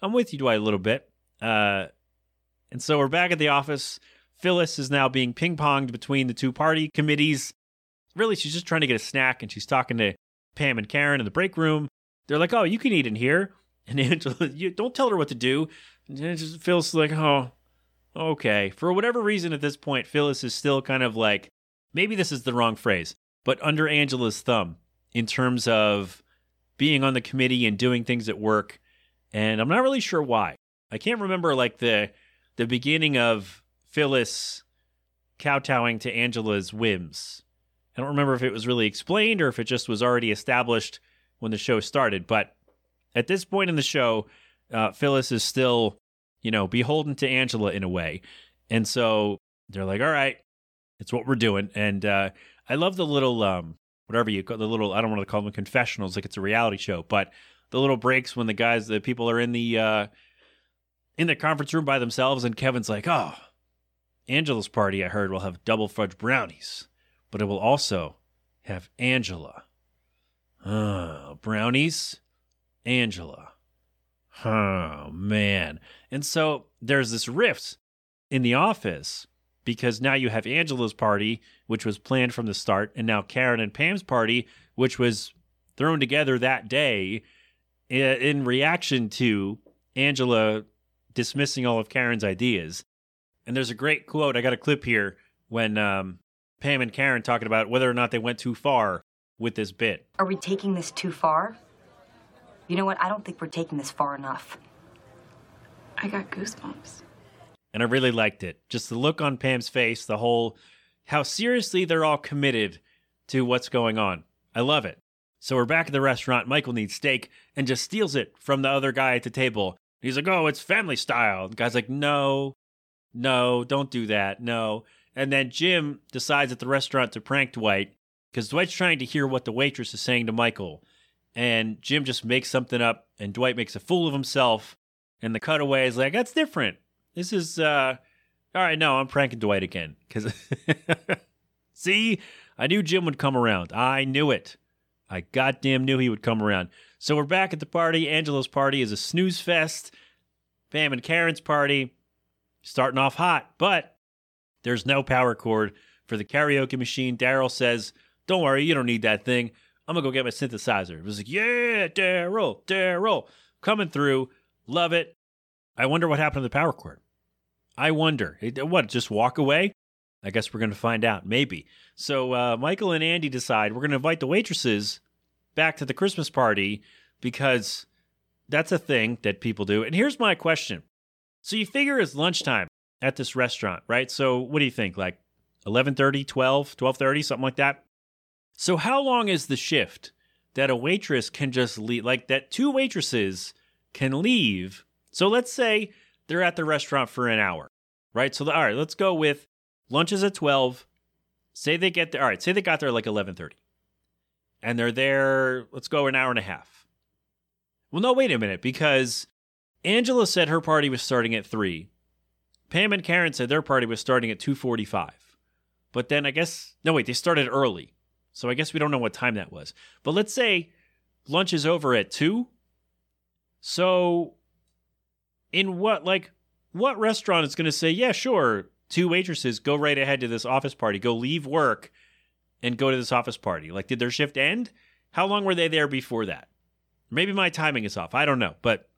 C: I'm with you, Dwight, a little bit. Uh, and so we're back at the office. Phyllis is now being ping ponged between the two party committees. Really, she's just trying to get a snack, and she's talking to Pam and Karen in the break room. They're like, "Oh, you can eat in here," and Angela, you don't tell her what to do. And just feels like, "Oh, okay." For whatever reason, at this point, Phyllis is still kind of like, maybe this is the wrong phrase, but under Angela's thumb in terms of being on the committee and doing things at work. And I'm not really sure why. I can't remember like the the beginning of Phyllis kowtowing to Angela's whims. I don't remember if it was really explained or if it just was already established when the show started. But at this point in the show, uh, Phyllis is still, you know, beholden to Angela in a way. And so they're like, all right, it's what we're doing. And uh, I love the little um, whatever you call the little I don't want to call them confessionals like it's a reality show, but the little breaks when the guys the people are in the uh in the conference room by themselves and Kevin's like, "Oh, Angela's party I heard will have double fudge brownies, but it will also have Angela." Oh, brownies? Angela. Oh, man. And so there's this rift in the office because now you have Angela's party, which was planned from the start, and now Karen and Pam's party, which was thrown together that day. in reaction to Angela dismissing all of Karen's ideas. And there's a great quote. I got a clip here when um, Pam and Karen talking about whether or not they went too far with this bit.
F: Are we taking this too far? You know what? I don't think we're taking this far enough.
G: I got goosebumps.
C: and I really liked it. Just the look on Pam's face, the whole how seriously they're all committed to what's going on. I love it. So we're back at the restaurant. Michael needs steak and just steals it from the other guy at the table. He's like, "Oh, it's family style." The guy's like, "No, no, don't do that, no." And then Jim decides at the restaurant to prank Dwight because Dwight's trying to hear what the waitress is saying to Michael, and Jim just makes something up, and Dwight makes a fool of himself. And the cutaway is like, "That's different." This is uh all right, no, I'm pranking Dwight again cuz See, I knew Jim would come around. I knew it. I goddamn knew he would come around. So we're back at the party. Angela's party is a snooze fest. Pam and Karen's party starting off hot, but there's no power cord for the karaoke machine. Darryl says, "Don't worry, you don't need that thing. I'm gonna go get my synthesizer." It was like, "Yeah, Darryl, Darryl, coming through. Love it." I wonder what happened to the power cord. I wonder. What, just walk away? I guess we're going to find out. Maybe. So uh, Michael and Andy decide we're going to invite the waitresses back to the Christmas party because that's a thing that people do. And here's my question. So you figure it's lunchtime at this restaurant, right? So what do you think? Like 11:30, 12, 12:30, something like that? So how long is the shift that a waitress can just leave like that two waitresses can leave so let's say they're at the restaurant for an hour, right? So, the, all right, let's go with lunch is at 12. Say they get there, all right, say they got there like 11.30. And they're there, let's go an hour and a half. Well, no, wait a minute, because Angela said her party was starting at 3. Pam and Karen said their party was starting at 2.45. But then I guess, no, wait, they started early. So I guess we don't know what time that was. But let's say lunch is over at 2. So in what like what restaurant is going to say yeah sure two waitresses go right ahead to this office party go leave work and go to this office party like did their shift end how long were they there before that maybe my timing is off i don't know but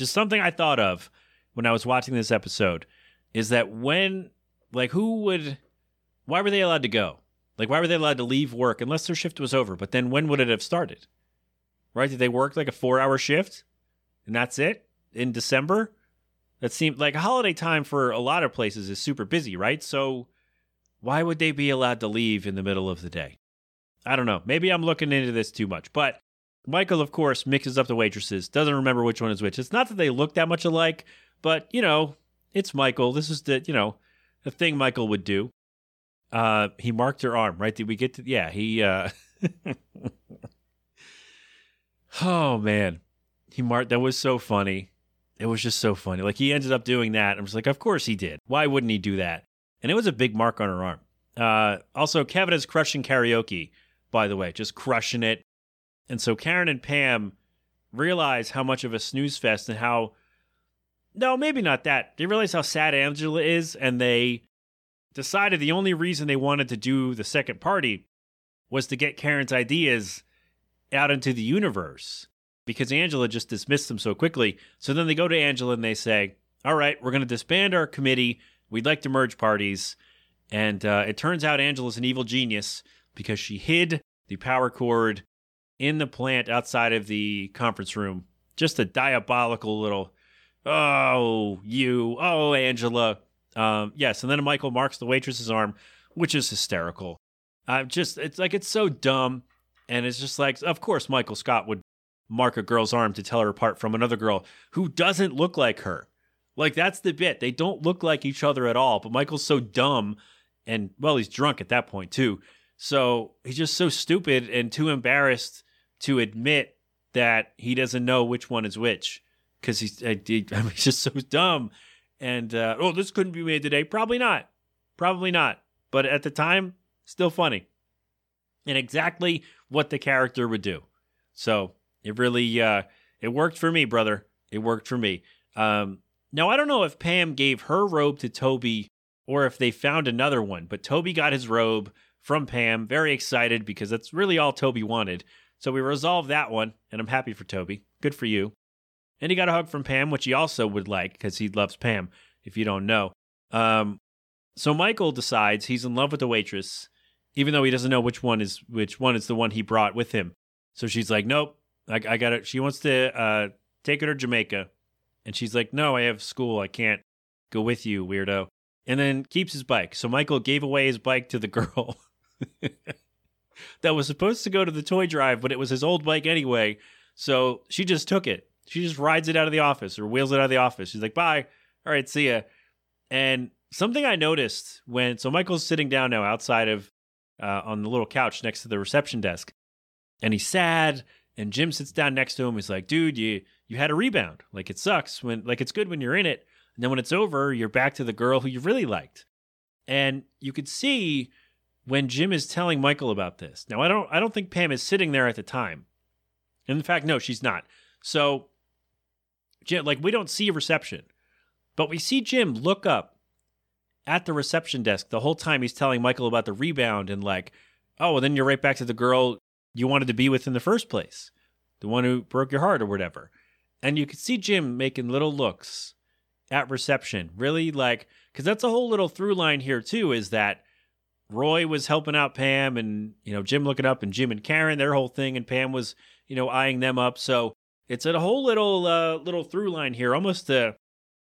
C: just something i thought of when i was watching this episode is that when like who would why were they allowed to go like why were they allowed to leave work unless their shift was over but then when would it have started right did they work like a four hour shift and that's it in December. That seemed like holiday time for a lot of places is super busy, right? So why would they be allowed to leave in the middle of the day? I don't know. Maybe I'm looking into this too much. But Michael, of course, mixes up the waitresses, doesn't remember which one is which. It's not that they look that much alike, but you know, it's Michael. This is the, you know, the thing Michael would do. Uh he marked her arm, right? Did we get to yeah, he uh Oh man. He marked that was so funny. It was just so funny. Like he ended up doing that. I was like, of course he did. Why wouldn't he do that? And it was a big mark on her arm. Uh, also, Kevin is crushing karaoke, by the way, just crushing it. And so Karen and Pam realize how much of a snooze fest and how, no, maybe not that. They realize how sad Angela is, and they decided the only reason they wanted to do the second party was to get Karen's ideas out into the universe because Angela just dismissed them so quickly. So then they go to Angela and they say, All right, we're going to disband our committee. We'd like to merge parties. And uh, it turns out Angela's an evil genius because she hid the power cord in the plant outside of the conference room. Just a diabolical little, oh, you, oh, Angela. Um, yes. And then Michael marks the waitress's arm, which is hysterical. Uh, just, it's like, it's so dumb. And it's just like, of course, Michael Scott would mark a girl's arm to tell her apart from another girl who doesn't look like her. Like that's the bit. They don't look like each other at all, but Michael's so dumb and well, he's drunk at that point too. So he's just so stupid and too embarrassed to admit that he doesn't know which one is which because he's, he, I mean, he's just so dumb. And uh, oh, this couldn't be made today. Probably not. Probably not. But at the time, still funny. And exactly what the character would do. So it really uh, it worked for me, brother. It worked for me. Um, now I don't know if Pam gave her robe to Toby or if they found another one, but Toby got his robe from Pam, very excited because that's really all Toby wanted. So we resolved that one, and I'm happy for Toby. Good for you. And he got a hug from Pam, which he also would like because he loves Pam, if you don't know. Um, so Michael decides he's in love with the waitress, even though he doesn't know which one is which one is the one he brought with him. So she's like, "Nope, I, I got it." She wants to uh, take her to Jamaica, and she's like, "No, I have school. I can't go with you, weirdo." And then keeps his bike. So Michael gave away his bike to the girl that was supposed to go to the toy drive, but it was his old bike anyway. So she just took it. She just rides it out of the office or wheels it out of the office. She's like, "Bye, all right, see ya." And something I noticed when so Michael's sitting down now outside of uh, on the little couch next to the reception desk, and he's sad. And Jim sits down next to him. He's like, "Dude, you you had a rebound. Like it sucks when like it's good when you're in it, and then when it's over, you're back to the girl who you really liked." And you could see when Jim is telling Michael about this. Now, I don't I don't think Pam is sitting there at the time. In fact, no, she's not. So, Jim, like we don't see a reception, but we see Jim look up at the reception desk the whole time he's telling Michael about the rebound and like, oh, well, then you're right back to the girl you wanted to be with in the first place, the one who broke your heart or whatever. And you could see Jim making little looks at reception, really like, because that's a whole little through line here too, is that Roy was helping out Pam and, you know, Jim looking up and Jim and Karen, their whole thing, and Pam was, you know, eyeing them up. So it's a whole little, uh, little through line here, almost a,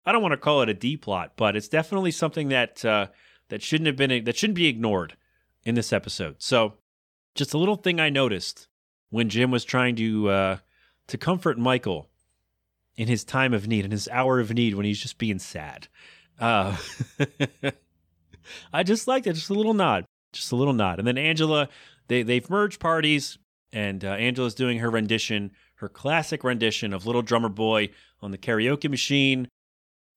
C: I don't want to call it a D plot, but it's definitely something that, uh, that shouldn't have been, that shouldn't be ignored in this episode. So just a little thing I noticed when Jim was trying to, uh, to comfort Michael in his time of need, in his hour of need when he's just being sad. Uh, I just liked it. Just a little nod. Just a little nod. And then Angela, they, they've merged parties, and uh, Angela's doing her rendition, her classic rendition of Little Drummer Boy on the karaoke machine.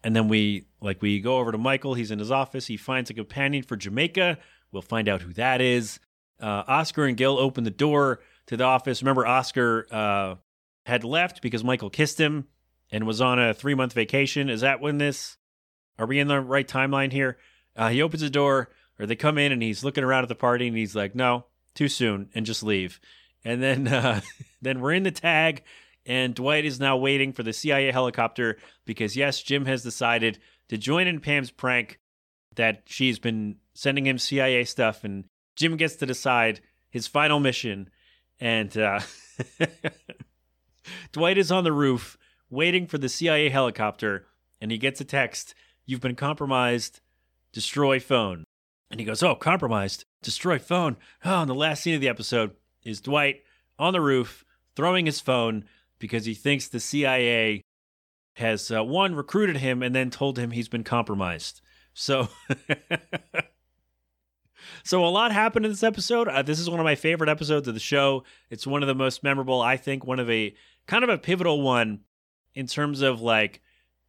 C: And then we, like, we go over to Michael. He's in his office. He finds a companion for Jamaica. We'll find out who that is. Uh, Oscar and Gil open the door to the office. Remember, Oscar uh, had left because Michael kissed him and was on a three month vacation. Is that when this? Are we in the right timeline here? Uh, he opens the door, or they come in, and he's looking around at the party, and he's like, "No, too soon," and just leave. And then, uh, then we're in the tag, and Dwight is now waiting for the CIA helicopter because yes, Jim has decided to join in Pam's prank that she's been sending him CIA stuff, and Jim gets to decide his final mission. And uh, Dwight is on the roof waiting for the CIA helicopter, and he gets a text You've been compromised. Destroy phone. And he goes, Oh, compromised. Destroy phone. Oh, and the last scene of the episode is Dwight on the roof throwing his phone because he thinks the CIA has, uh, one, recruited him and then told him he's been compromised. So. So a lot happened in this episode. Uh, this is one of my favorite episodes of the show. It's one of the most memorable, I think, one of a kind of a pivotal one in terms of like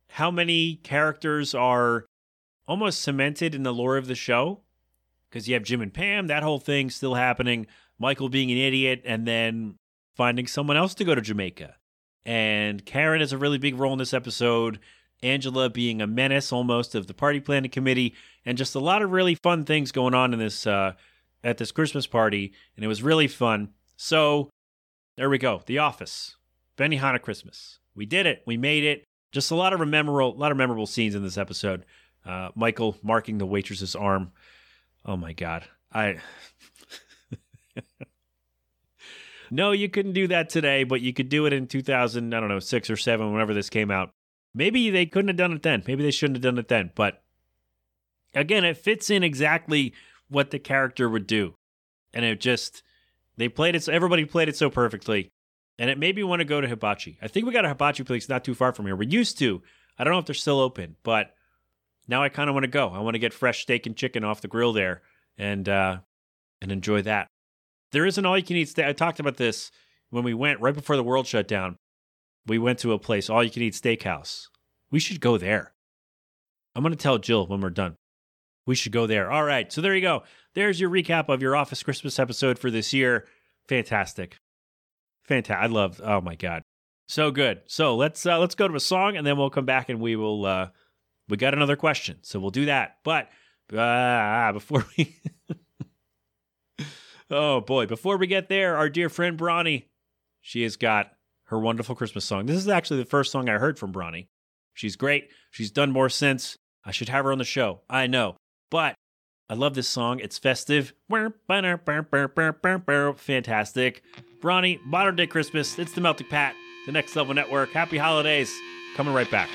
C: how many characters are almost cemented in the lore of the show. Because you have Jim and Pam, that whole thing still happening. Michael being an idiot, and then finding someone else to go to Jamaica. And Karen has a really big role in this episode. Angela being a menace almost of the party planning committee, and just a lot of really fun things going on in this uh, at this Christmas party, and it was really fun. So there we go, The Office, Benihana Christmas. We did it. We made it. Just a lot of memorable, a lot of memorable scenes in this episode. Uh, Michael marking the waitress's arm. Oh my god, I. no, you couldn't do that today, but you could do it in 2000, I don't know, six or seven, whenever this came out. Maybe they couldn't have done it then. Maybe they shouldn't have done it then. But again, it fits in exactly what the character would do. And it just, they played it, so everybody played it so perfectly. And it made me want to go to Hibachi. I think we got a Hibachi place not too far from here. We used to. I don't know if they're still open, but now I kind of want to go. I want to get fresh steak and chicken off the grill there and uh, and enjoy that. There is an all you can eat steak. I talked about this when we went right before the world shut down we went to a place, all you can eat steakhouse. We should go there. I'm going to tell Jill when we're done. We should go there. All right. So there you go. There's your recap of your Office Christmas episode for this year. Fantastic. Fantastic. I love, oh my God. So good. So let's uh, let's go to a song and then we'll come back and we will uh we got another question. So we'll do that. But uh, before we Oh boy, before we get there, our dear friend Bronnie She has got her wonderful Christmas song. This is actually the first song I heard from Bronnie. She's great. She's done more since. I should have her on the show. I know. But I love this song. It's festive. Fantastic. Bronnie, modern day Christmas. It's the Melting Pat, the Next Level Network. Happy holidays. Coming right back.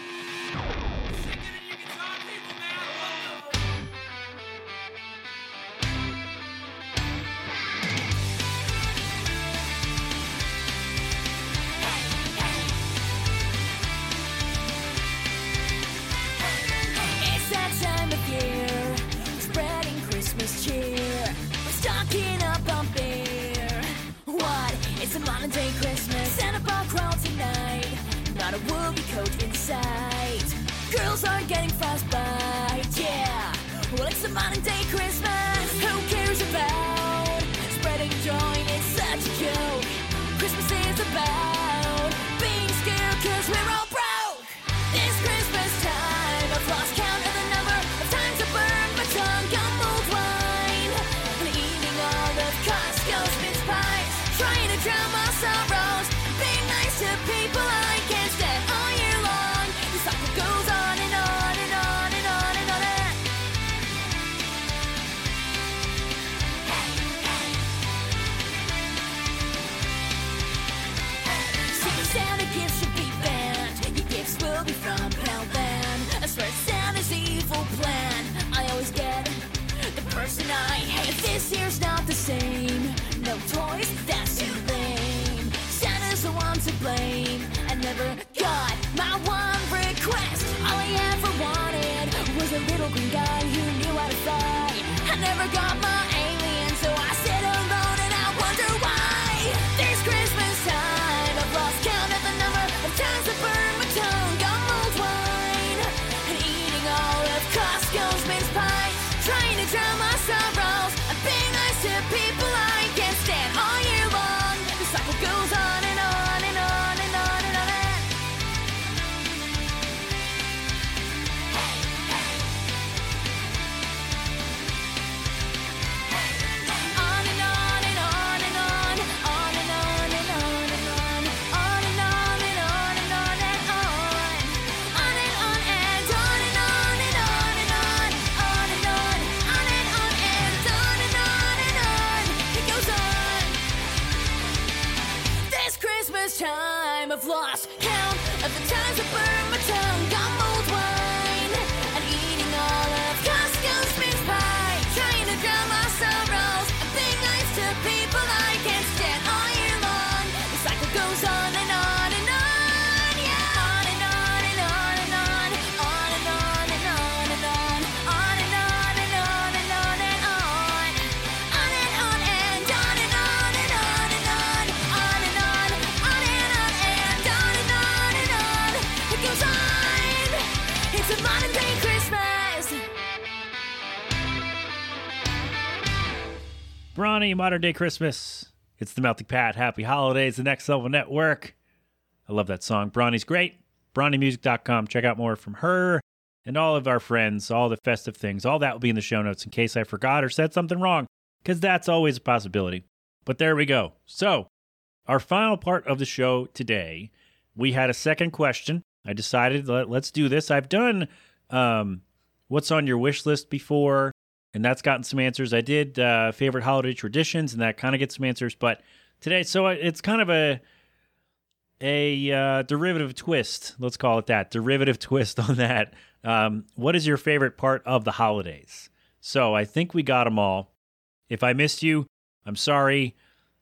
D: This time, I've lost count of the times I burned my tongue Bronnie, Modern Day Christmas.
C: It's the Melting Pat. Happy Holidays, the Next Level Network. I love that song. Bronnie's great. BronnieMusic.com. Check out more from her and all of our friends, all the festive things. All that will be in the show notes in case I forgot or said something wrong, because that's always a possibility. But there we go. So, our final part of the show today, we had a second question. I decided let, let's do this. I've done um, what's on your wish list before, and that's gotten some answers. I did uh, favorite holiday traditions, and that kind of gets some answers. But today, so it's kind of a a uh, derivative twist. Let's call it that derivative twist on that. Um, what is your favorite part of the holidays? So I think we got them all. If I missed you, I'm sorry.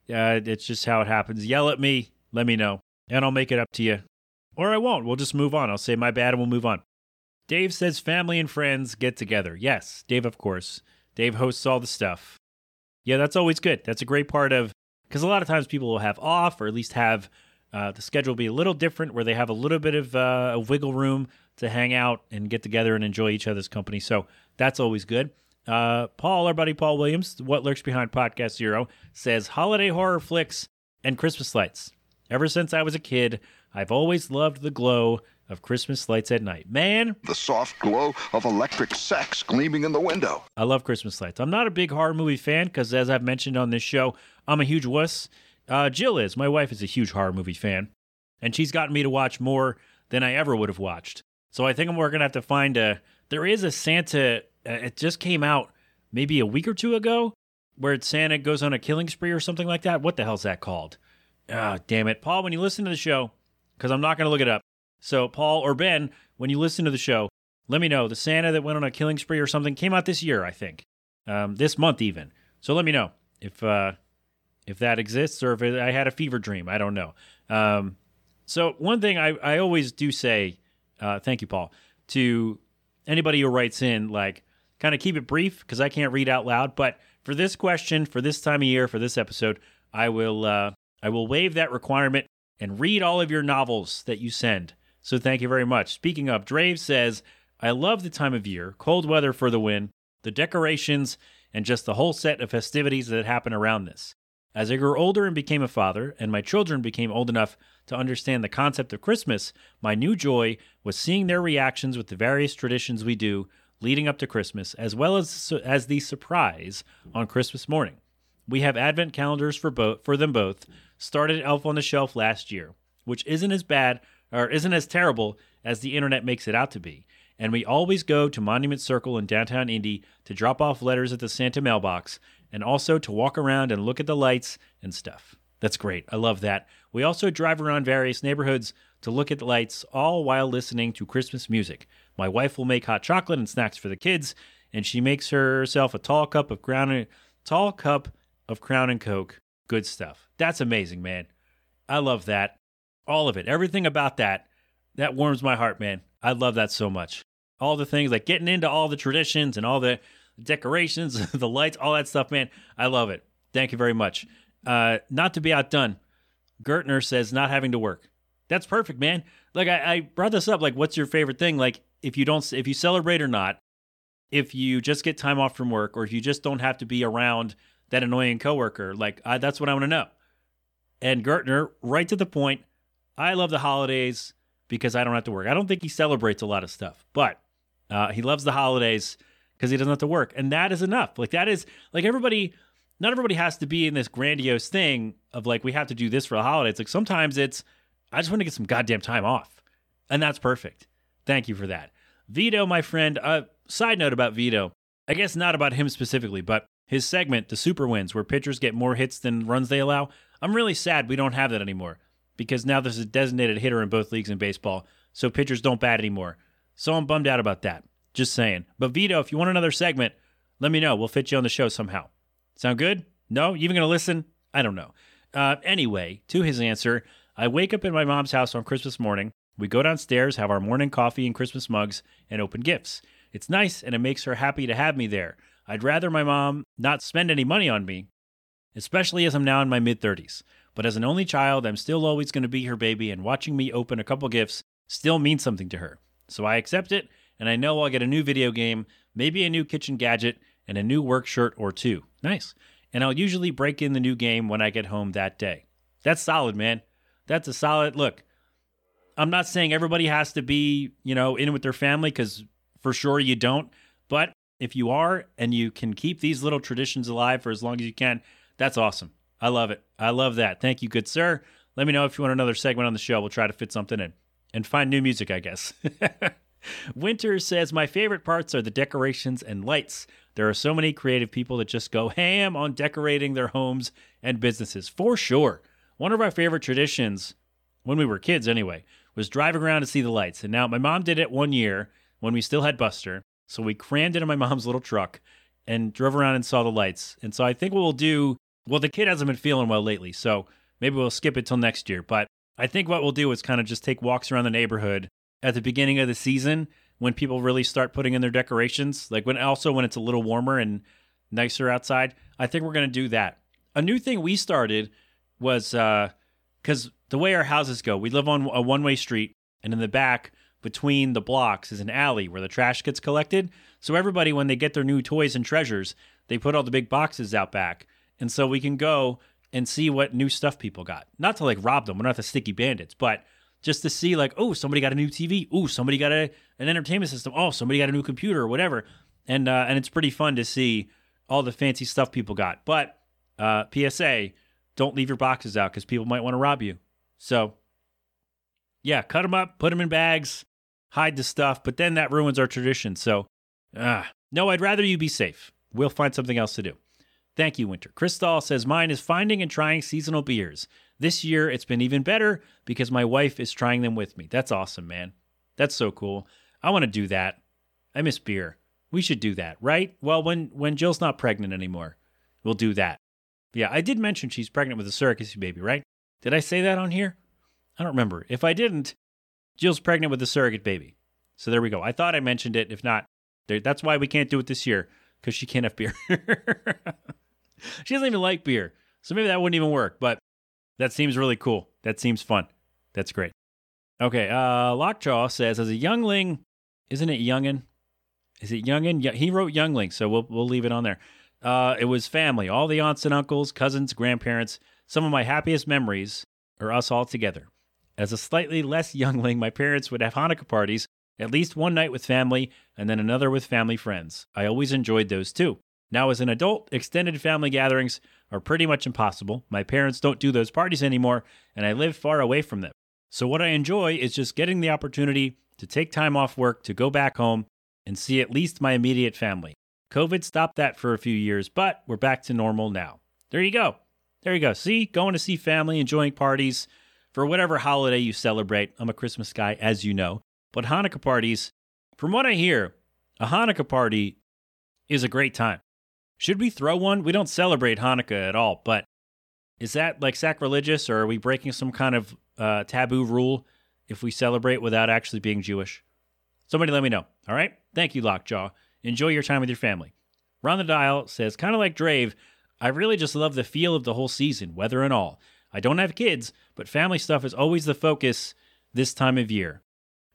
C: Uh, it's just how it happens. Yell at me, let me know, and I'll make it up to you. Or I won't. We'll just move on. I'll say my bad and we'll move on. Dave says family and friends get together. Yes, Dave, of course. Dave hosts all the stuff. Yeah, that's always good. That's a great part of because a lot of times people will have off or at least have uh, the schedule be a little different where they have a little bit of uh, a wiggle room to hang out and get together and enjoy each other's company. So that's always good. Uh, Paul, our buddy Paul Williams, what lurks behind Podcast Zero, says holiday horror flicks and Christmas lights. Ever since I was a kid, I've always loved the glow of Christmas lights at night. Man,
H: The soft glow of electric sex gleaming in the window.
C: I love Christmas lights. I'm not a big horror movie fan because, as I've mentioned on this show, I'm a huge wuss. Uh, Jill is. My wife is a huge horror movie fan, and she's gotten me to watch more than I ever would have watched. So I think we're going to have to find a. There is a Santa. Uh, it just came out maybe a week or two ago where Santa goes on a killing spree or something like that. What the hell's that called? Ah, damn it. Paul, when you listen to the show, because I'm not going to look it up. So, Paul or Ben, when you listen to the show, let me know. The Santa that went on a killing spree or something came out this year, I think, um, this month even. So let me know if uh, if that exists or if it, I had a fever dream. I don't know. Um, so one thing I, I always do say, uh, thank you, Paul, to anybody who writes in, like, kind of keep it brief because I can't read out loud. But for this question, for this time of year, for this episode, I will uh, I will waive that requirement and read all of your novels that you send. So thank you very much. Speaking of, Drave says, I love the time of year, cold weather for the win, the decorations, and just the whole set of festivities that happen around this. As I grew older and became a father, and my children became old enough to understand the concept of Christmas, my new joy was seeing their reactions with the various traditions we do leading up to Christmas, as well as as the surprise on Christmas morning. We have advent calendars for both for them both. Started Elf on the Shelf last year, which isn't as bad or isn't as terrible as the internet makes it out to be. And we always go to Monument Circle in downtown Indy to drop off letters at the Santa mailbox and also to walk around and look at the lights and stuff. That's great. I love that. We also drive around various neighborhoods to look at the lights, all while listening to Christmas music. My wife will make hot chocolate and snacks for the kids, and she makes herself a tall cup of crown, tall cup of Crown and Coke. Good stuff. That's amazing, man. I love that. All of it. Everything about that. That warms my heart, man. I love that so much. All the things like getting into all the traditions and all the decorations, the lights, all that stuff, man. I love it. Thank you very much. Uh, not to be outdone, Gertner says not having to work. That's perfect, man. Like I, I brought this up. Like, what's your favorite thing? Like, if you don't, if you celebrate or not, if you just get time off from work, or if you just don't have to be around that annoying coworker. Like, I, that's what I want to know. And Gertner, right to the point. I love the holidays because I don't have to work. I don't think he celebrates a lot of stuff, but uh, he loves the holidays because he doesn't have to work. And that is enough. Like, that is like everybody, not everybody has to be in this grandiose thing of like, we have to do this for the holidays. Like, sometimes it's, I just want to get some goddamn time off. And that's perfect. Thank you for that. Vito, my friend, uh, side note about Vito, I guess not about him specifically, but his segment, the Super Wins, where pitchers get more hits than runs they allow, I'm really sad we don't have that anymore because now there's a designated hitter in both leagues in baseball, so pitchers don't bat anymore. So I'm bummed out about that. Just saying. But Vito, if you want another segment, let me know. We'll fit you on the show somehow. Sound good? No? You even going to listen? I don't know. Uh, anyway, to his answer, I wake up in my mom's house on Christmas morning. We go downstairs, have our morning coffee and Christmas mugs, and open gifts. It's nice, and it makes her happy to have me there. I'd rather my mom not spend any money on me, especially as I'm now in my mid 30s. But as an only child, I'm still always going to be her baby, and watching me open a couple gifts still means something to her. So I accept it, and I know I'll get a new video game, maybe a new kitchen gadget, and a new work shirt or two. Nice. And I'll usually break in the new game when I get home that day. That's solid, man. That's a solid look. I'm not saying everybody has to be, you know, in with their family because for sure you don't. But if you are and you can keep these little traditions alive for as long as you can, that's awesome. I love it. I love that. Thank you, good sir. Let me know if you want another segment on the show. We'll try to fit something in and find new music, I guess. Winter says, My favorite parts are the decorations and lights. There are so many creative people that just go ham on decorating their homes and businesses, for sure. One of our favorite traditions, when we were kids anyway, was driving around to see the lights. And now my mom did it one year when we still had Buster. So we crammed into my mom's little truck and drove around and saw the lights. And so I think what we'll do, well, the kid hasn't been feeling well lately, so maybe we'll skip it till next year. But I think what we'll do is kind of just take walks around the neighborhood at the beginning of the season when people really start putting in their decorations, like when also when it's a little warmer and nicer outside. I think we're to do that. A new thing we started was because uh, the way our houses go, we live on a one way street, and in the back, between the blocks is an alley where the trash gets collected. So everybody, when they get their new toys and treasures, they put all the big boxes out back. And so we can go and see what new stuff people got. Not to like rob them, we're not the sticky bandits, but just to see like, oh, somebody got a new TV. Oh, somebody got a, an entertainment system. Oh, somebody got a new computer or whatever. And uh, and it's pretty fun to see all the fancy stuff people got. But uh, PSA, don't leave your boxes out because people might want to rob you. So, yeah, cut them up, put them in bags, hide the stuff, but then that ruins our tradition. So, ah, no, I'd rather you be safe. We'll find something else to do. Thank you, Winter. Crystal says mine is finding and trying seasonal beers. This year it's been even better because my wife is trying them with me. That's awesome, man. That's so cool. I want to do that. I miss beer. We should do that, right? Well, when when Jill's not pregnant anymore, we'll do that. Yeah, I did mention she's pregnant with a surrogacy baby, right? Did I say that on here? I don't remember. If I didn't, Jill's pregnant with a surrogate baby. So there we go. I thought I mentioned it. If not, that's why we can't do it this year because she can't have beer. she doesn't even like beer. So maybe that wouldn't even work. But that seems really cool. That seems fun. That's great. Okay. Uh, Lockjaw says, as a youngling, isn't it youngin? Is it youngin? Yeah, he wrote youngling, so we'll we'll leave it on there. Uh, it was family, all the aunts and uncles, cousins, grandparents. Some of my happiest memories are us all together. As a slightly less youngling, my parents would have Hanukkah parties, at least one night with family and then another with family friends. I always enjoyed those too. Now, as an adult, extended family gatherings are pretty much impossible. My parents don't do those parties anymore, and I live far away from them. So, what I enjoy is just getting the opportunity to take time off work to go back home and see at least my immediate family. COVID stopped that for a few years, but we're back to normal now. There you go. There you go. See, going to see family, enjoying parties for whatever holiday you celebrate. I'm a Christmas guy, as you know. But Hanukkah parties, from what I hear, a Hanukkah party is a great time. Should we throw one? We don't celebrate Hanukkah at all, but is that like sacrilegious or are we breaking some kind of uh, taboo rule if we celebrate without actually being Jewish? Somebody let me know. All right? Thank you, Lockjaw. Enjoy your time with your family. Ron the Dial says, kind of like Drave, I really just love the feel of the whole season, weather and all. I don't have kids, but family stuff is always the focus this time of year.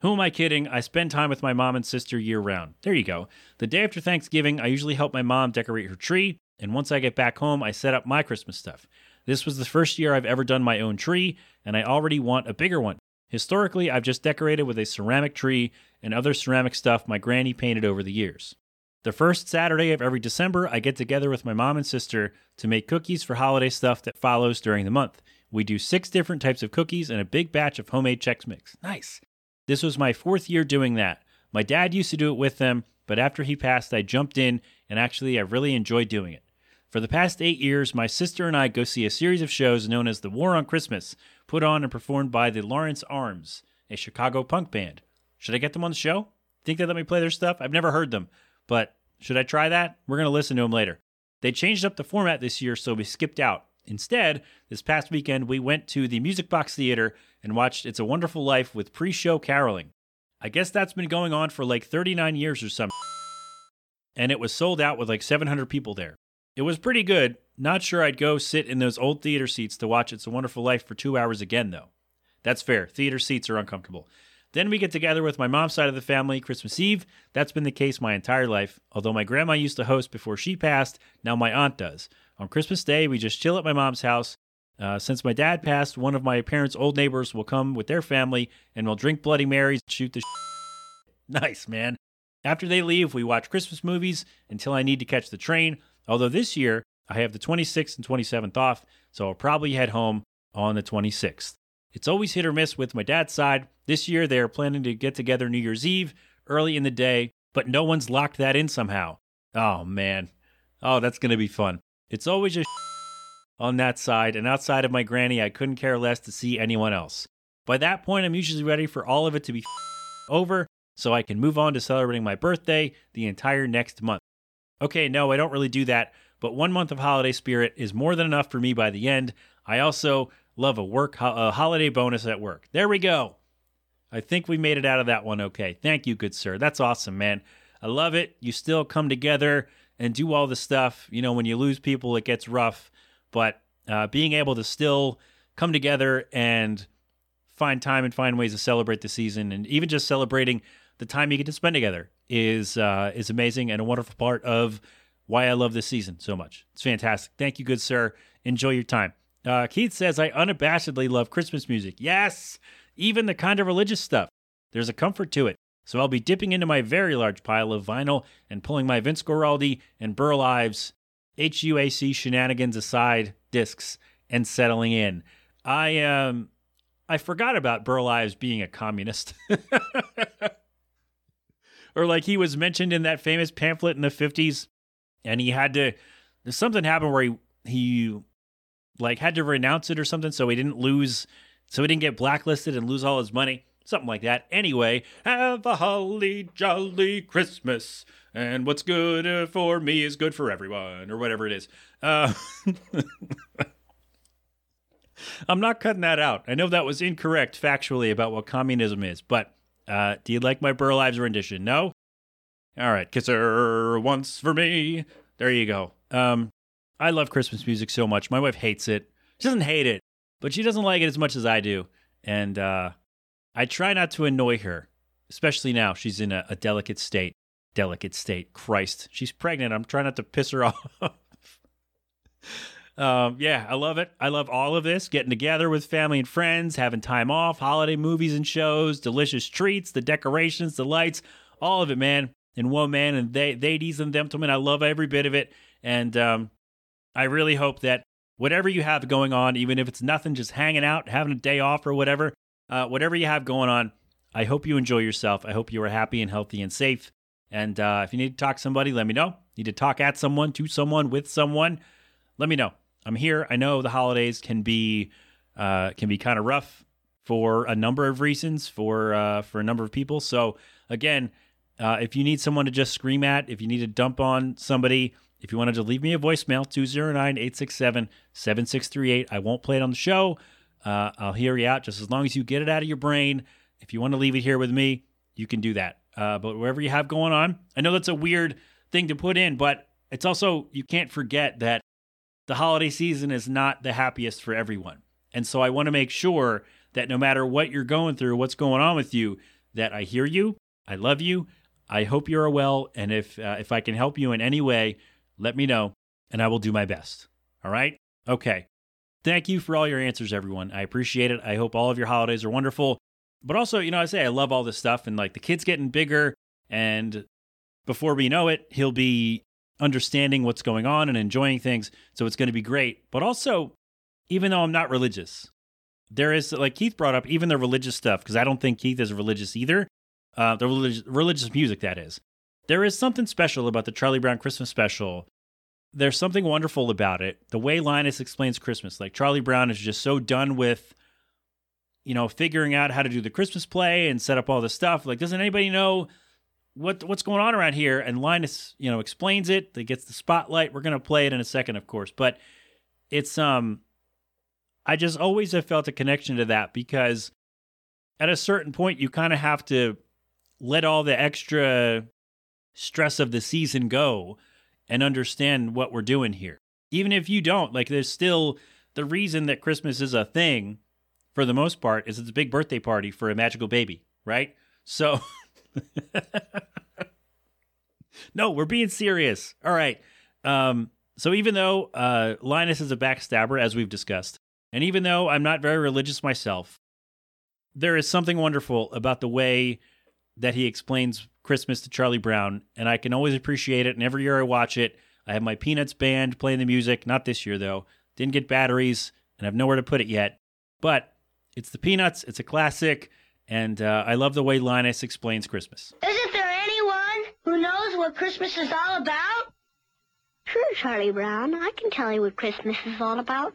C: Who am I kidding? I spend time with my mom and sister year round. There you go. The day after Thanksgiving, I usually help my mom decorate her tree, and once I get back home, I set up my Christmas stuff. This was the first year I've ever done my own tree, and I already want a bigger one. Historically, I've just decorated with a ceramic tree and other ceramic stuff my granny painted over the years. The first Saturday of every December, I get together with my mom and sister to make cookies for holiday stuff that follows during the month. We do six different types of cookies and a big batch of homemade Chex Mix. Nice. This was my fourth year doing that. My dad used to do it with them, but after he passed, I jumped in, and actually, I really enjoyed doing it. For the past eight years, my sister and I go see a series of shows known as The War on Christmas, put on and performed by the Lawrence Arms, a Chicago punk band. Should I get them on the show? Think they'd let me play their stuff? I've never heard them, but should I try that? We're going to listen to them later. They changed up the format this year, so we skipped out. Instead, this past weekend, we went to the Music Box Theater and watched It's a Wonderful Life with pre show caroling. I guess that's been going on for like 39 years or something. And it was sold out with like 700 people there. It was pretty good. Not sure I'd go sit in those old theater seats to watch It's a Wonderful Life for two hours again, though. That's fair. Theater seats are uncomfortable. Then we get together with my mom's side of the family Christmas Eve. That's been the case my entire life. Although my grandma used to host before she passed, now my aunt does. On Christmas Day, we just chill at my mom's house. Uh, since my dad passed, one of my parents' old neighbors will come with their family and we'll drink Bloody Marys, and shoot the. nice, man. After they leave, we watch Christmas movies until I need to catch the train. Although this year, I have the 26th and 27th off, so I'll probably head home on the 26th. It's always hit or miss with my dad's side. This year, they are planning to get together New Year's Eve early in the day, but no one's locked that in somehow. Oh, man. Oh, that's going to be fun. It's always a on that side, and outside of my granny, I couldn't care less to see anyone else. By that point, I'm usually ready for all of it to be over so I can move on to celebrating my birthday the entire next month. Okay, no, I don't really do that, but one month of holiday spirit is more than enough for me by the end. I also love a work a holiday bonus at work. There we go. I think we made it out of that one okay. Thank you, good sir. That's awesome, man. I love it. You still come together and do all the stuff. You know, when you lose people, it gets rough, but uh, being able to still come together and find time and find ways to celebrate the season, and even just celebrating the time you get to spend together is uh, is amazing and a wonderful part of why I love this season so much. It's fantastic. Thank you, good sir. Enjoy your time. Uh, Keith says, I unabashedly love Christmas music. Yes, even the kind of religious stuff. There's a comfort to it. So I'll be dipping into my very large pile of vinyl and pulling my Vince Guaraldi and Burl Ives HUAC shenanigans aside discs and settling in. I um I forgot about Burl Ives being a communist. or like he was mentioned in that famous pamphlet in the 50s and he had to something happened where he he like had to renounce it or something so he didn't lose so he didn't get blacklisted and lose all his money something like that. Anyway have a holly jolly christmas. And what's good uh, for me is good for everyone or whatever it is. Uh, i'm not cutting that out. I know that was incorrect factually about what communism is but uh, do you like my burl ives rendition? No? All right kiss her once for me. There you go. Um, I love Christmas music so much. My wife hates it. She doesn't hate it, but she doesn't like it as much as I do. And uh, I try not to annoy her, especially now. She's in a, a delicate state. Delicate state. Christ. She's pregnant. I'm trying not to piss her off. um, yeah, I love it. I love all of this getting together with family and friends, having time off, holiday movies and shows, delicious treats, the decorations, the lights, all of it, man. And one man and they, ladies and gentlemen, I love every bit of it. And um, I really hope that whatever you have going on, even if it's nothing, just hanging out, having a day off or whatever, uh, whatever you have going on, I hope you enjoy yourself. I hope you are happy and healthy and safe. And uh, if you need to talk to somebody, let me know. Need to talk at someone, to someone, with someone, let me know. I'm here. I know the holidays can be uh, can be kind of rough for a number of reasons for uh, for a number of people. So again, uh, if you need someone to just scream at, if you need to dump on somebody, if you wanted to leave me a voicemail, 209 867 7638. I won't play it on the show. Uh, I'll hear you out just as long as you get it out of your brain. If you want to leave it here with me, you can do that. Uh, but whatever you have going on, I know that's a weird thing to put in, but it's also, you can't forget that the holiday season is not the happiest for everyone. And so I want to make sure that no matter what you're going through, what's going on with you, that I hear you, I love you, I hope you're well, and if uh, if I can help you in any way, let me know and I will do my best. All right? Okay. Thank you for all your answers, everyone. I appreciate it. I hope all of your holidays are wonderful. But also, you know, I say I love all this stuff and like the kid's getting bigger. And before we know it, he'll be understanding what's going on and enjoying things. So it's going to be great. But also, even though I'm not religious, there is, like Keith brought up, even the religious stuff, because I don't think Keith is religious either. Uh, the religious, religious music, that is. There is something special about the Charlie Brown Christmas special. There's something wonderful about it. The way Linus explains Christmas, like Charlie Brown is just so done with, you know, figuring out how to do the Christmas play and set up all this stuff. Like, doesn't anybody know what what's going on around here? And Linus, you know, explains it. That gets the spotlight. We're gonna play it in a second, of course, but it's um, I just always have felt a connection to that because at a certain point you kind of have to let all the extra stress of the season go and understand what we're doing here. Even if you don't, like, there's still the reason that Christmas is a thing for the most part is it's a big birthday party for a magical baby, right? So, no, we're being serious. All right. Um, so even though uh, Linus is a backstabber, as we've discussed, and even though I'm not very religious myself, there is something wonderful about the way that he explains Christmas to Charlie Brown, and I can always appreciate it. And every year I watch it, I have my Peanuts band playing the music. Not this year though. Didn't get batteries, and I have nowhere to put it yet. But it's the Peanuts. It's a classic, and uh, I love the way Linus explains Christmas.
I: Isn't there anyone who knows what Christmas is all about? Sure, Charlie Brown. I can tell you what Christmas is all about.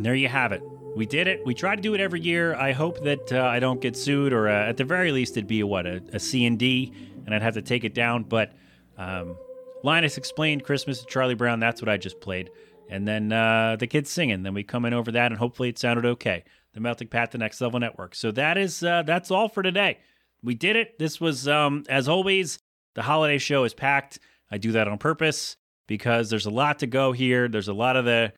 C: And there you have it. We did it. We try to do it every year. I hope that uh, I don't get sued, or uh, at the very least, it'd be a, what a, a C and D, and I'd have to take it down. But um, Linus explained Christmas to Charlie Brown. That's what I just played, and then uh, the kids singing. Then we come in over that, and hopefully it sounded okay. The Melting Pat, the Next Level Network. So that is uh, that's all for today. We did it. This was, um, as always, the holiday show is packed. I do that on purpose because there's a lot to go here. There's a lot of the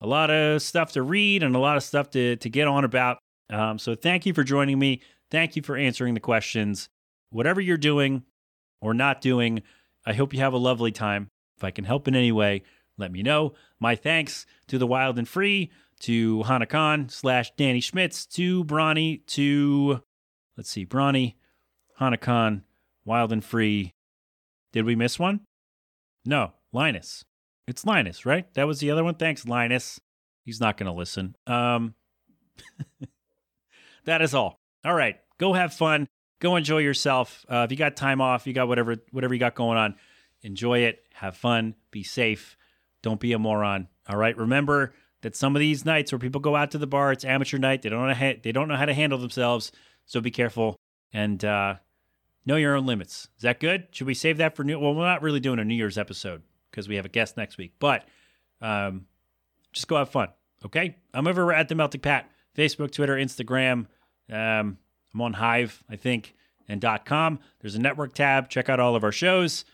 C: a lot of stuff to read and a lot of stuff to, to get on about. Um, so thank you for joining me. Thank you for answering the questions. Whatever you're doing or not doing, I hope you have a lovely time. If I can help in any way, let me know. My thanks to the Wild and Free, to Hana Kahn slash Danny Schmitz, to Bronnie, to let's see, Bronnie, Hanakan, Wild and Free. Did we miss one? No, Linus. It's Linus, right? That was the other one. Thanks, Linus. He's not going to listen. Um, that is all. All right, go have fun. Go enjoy yourself. Uh, if you got time off, you got whatever whatever you got going on, enjoy it. Have fun. Be safe. Don't be a moron. All right. Remember that some of these nights where people go out to the bar, it's amateur night. They don't know how, they don't know how to handle themselves. So be careful and uh, know your own limits. Is that good? Should we save that for new? Well, we're not really doing a New Year's episode because we have a guest next week. But um, just go have fun. Okay. I'm over at the Melting Pat, Facebook, Twitter, Instagram. Um, I'm on Hive, I think, and .com. There's a network tab. Check out all of our shows.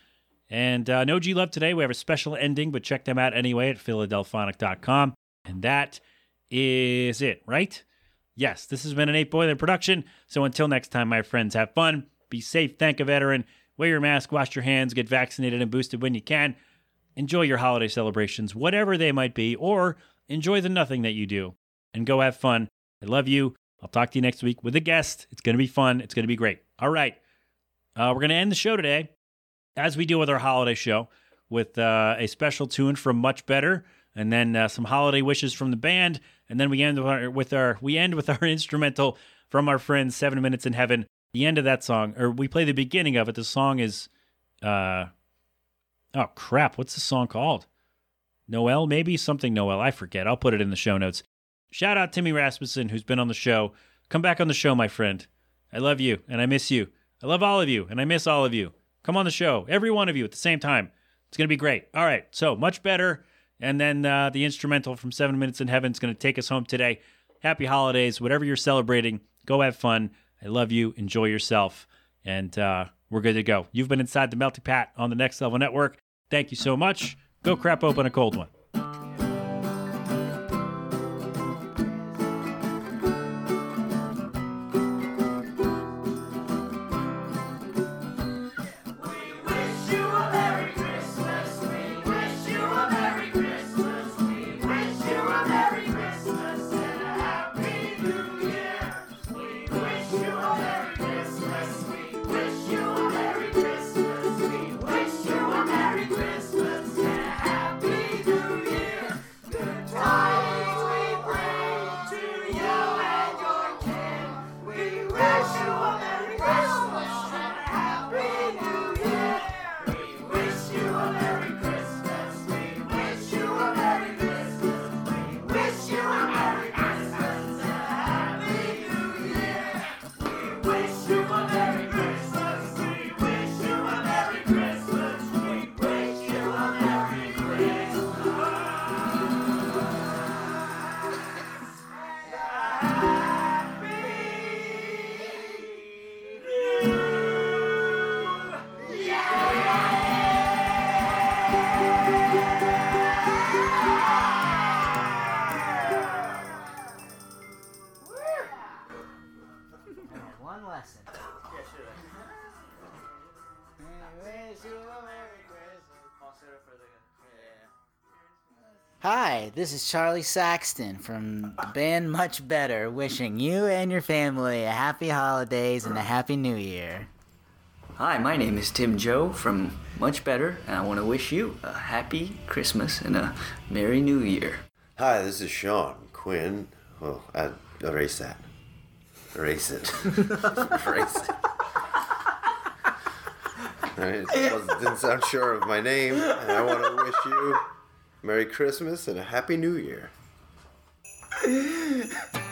C: And uh, no G Love today. We have a special ending, but check them out anyway at Philadelphonic.com. And that is it, right? Yes, this has been an 8 Boiler production. So until next time, my friends, have fun, be safe, thank a veteran, wear your mask, wash your hands, get vaccinated and boosted when you can. Enjoy your holiday celebrations, whatever they might be, or enjoy the nothing that you do. And go have fun. I love you. I'll talk to you next week with a guest. It's going to be fun. It's going to be great. All right. Uh, we're going to end the show today, as we do with our holiday show, with uh, a special tune from Much Better, and then uh, some holiday wishes from the band, and then we end with our, with our we end with our instrumental from our friends Seven Minutes in Heaven. The end of that song, or we play the beginning of it. The song is, uh, oh crap, what's the song called? Noel, maybe something Noel. I forget. I'll put it in the show notes. Shout out Timmy Rasmussen, who's been on the show. Come back on the show, my friend. I love you and I miss you. I love all of you and I miss all of you. Come on the show, every one of you at the same time. It's going to be great. All right, so much better. And then uh, the instrumental from Seven Minutes in Heaven is going to take us home today. Happy holidays, whatever you're celebrating. Go have fun. I love you. Enjoy yourself. And uh, we're good to go. You've been inside the Melting Pat on the Next Level Network. Thank you so much. Go crap open a cold one.
J: This is Charlie Saxton from the band Much Better, wishing you and your family a happy holidays and a happy new year.
K: Hi, my name is Tim Joe from Much Better, and I want to wish you a happy Christmas and a Merry New Year.
L: Hi, this is Sean Quinn. Oh, I erase that. Erase it. erase it. I was- didn't sound sure of my name, and I want to wish you Merry Christmas and a Happy New Year.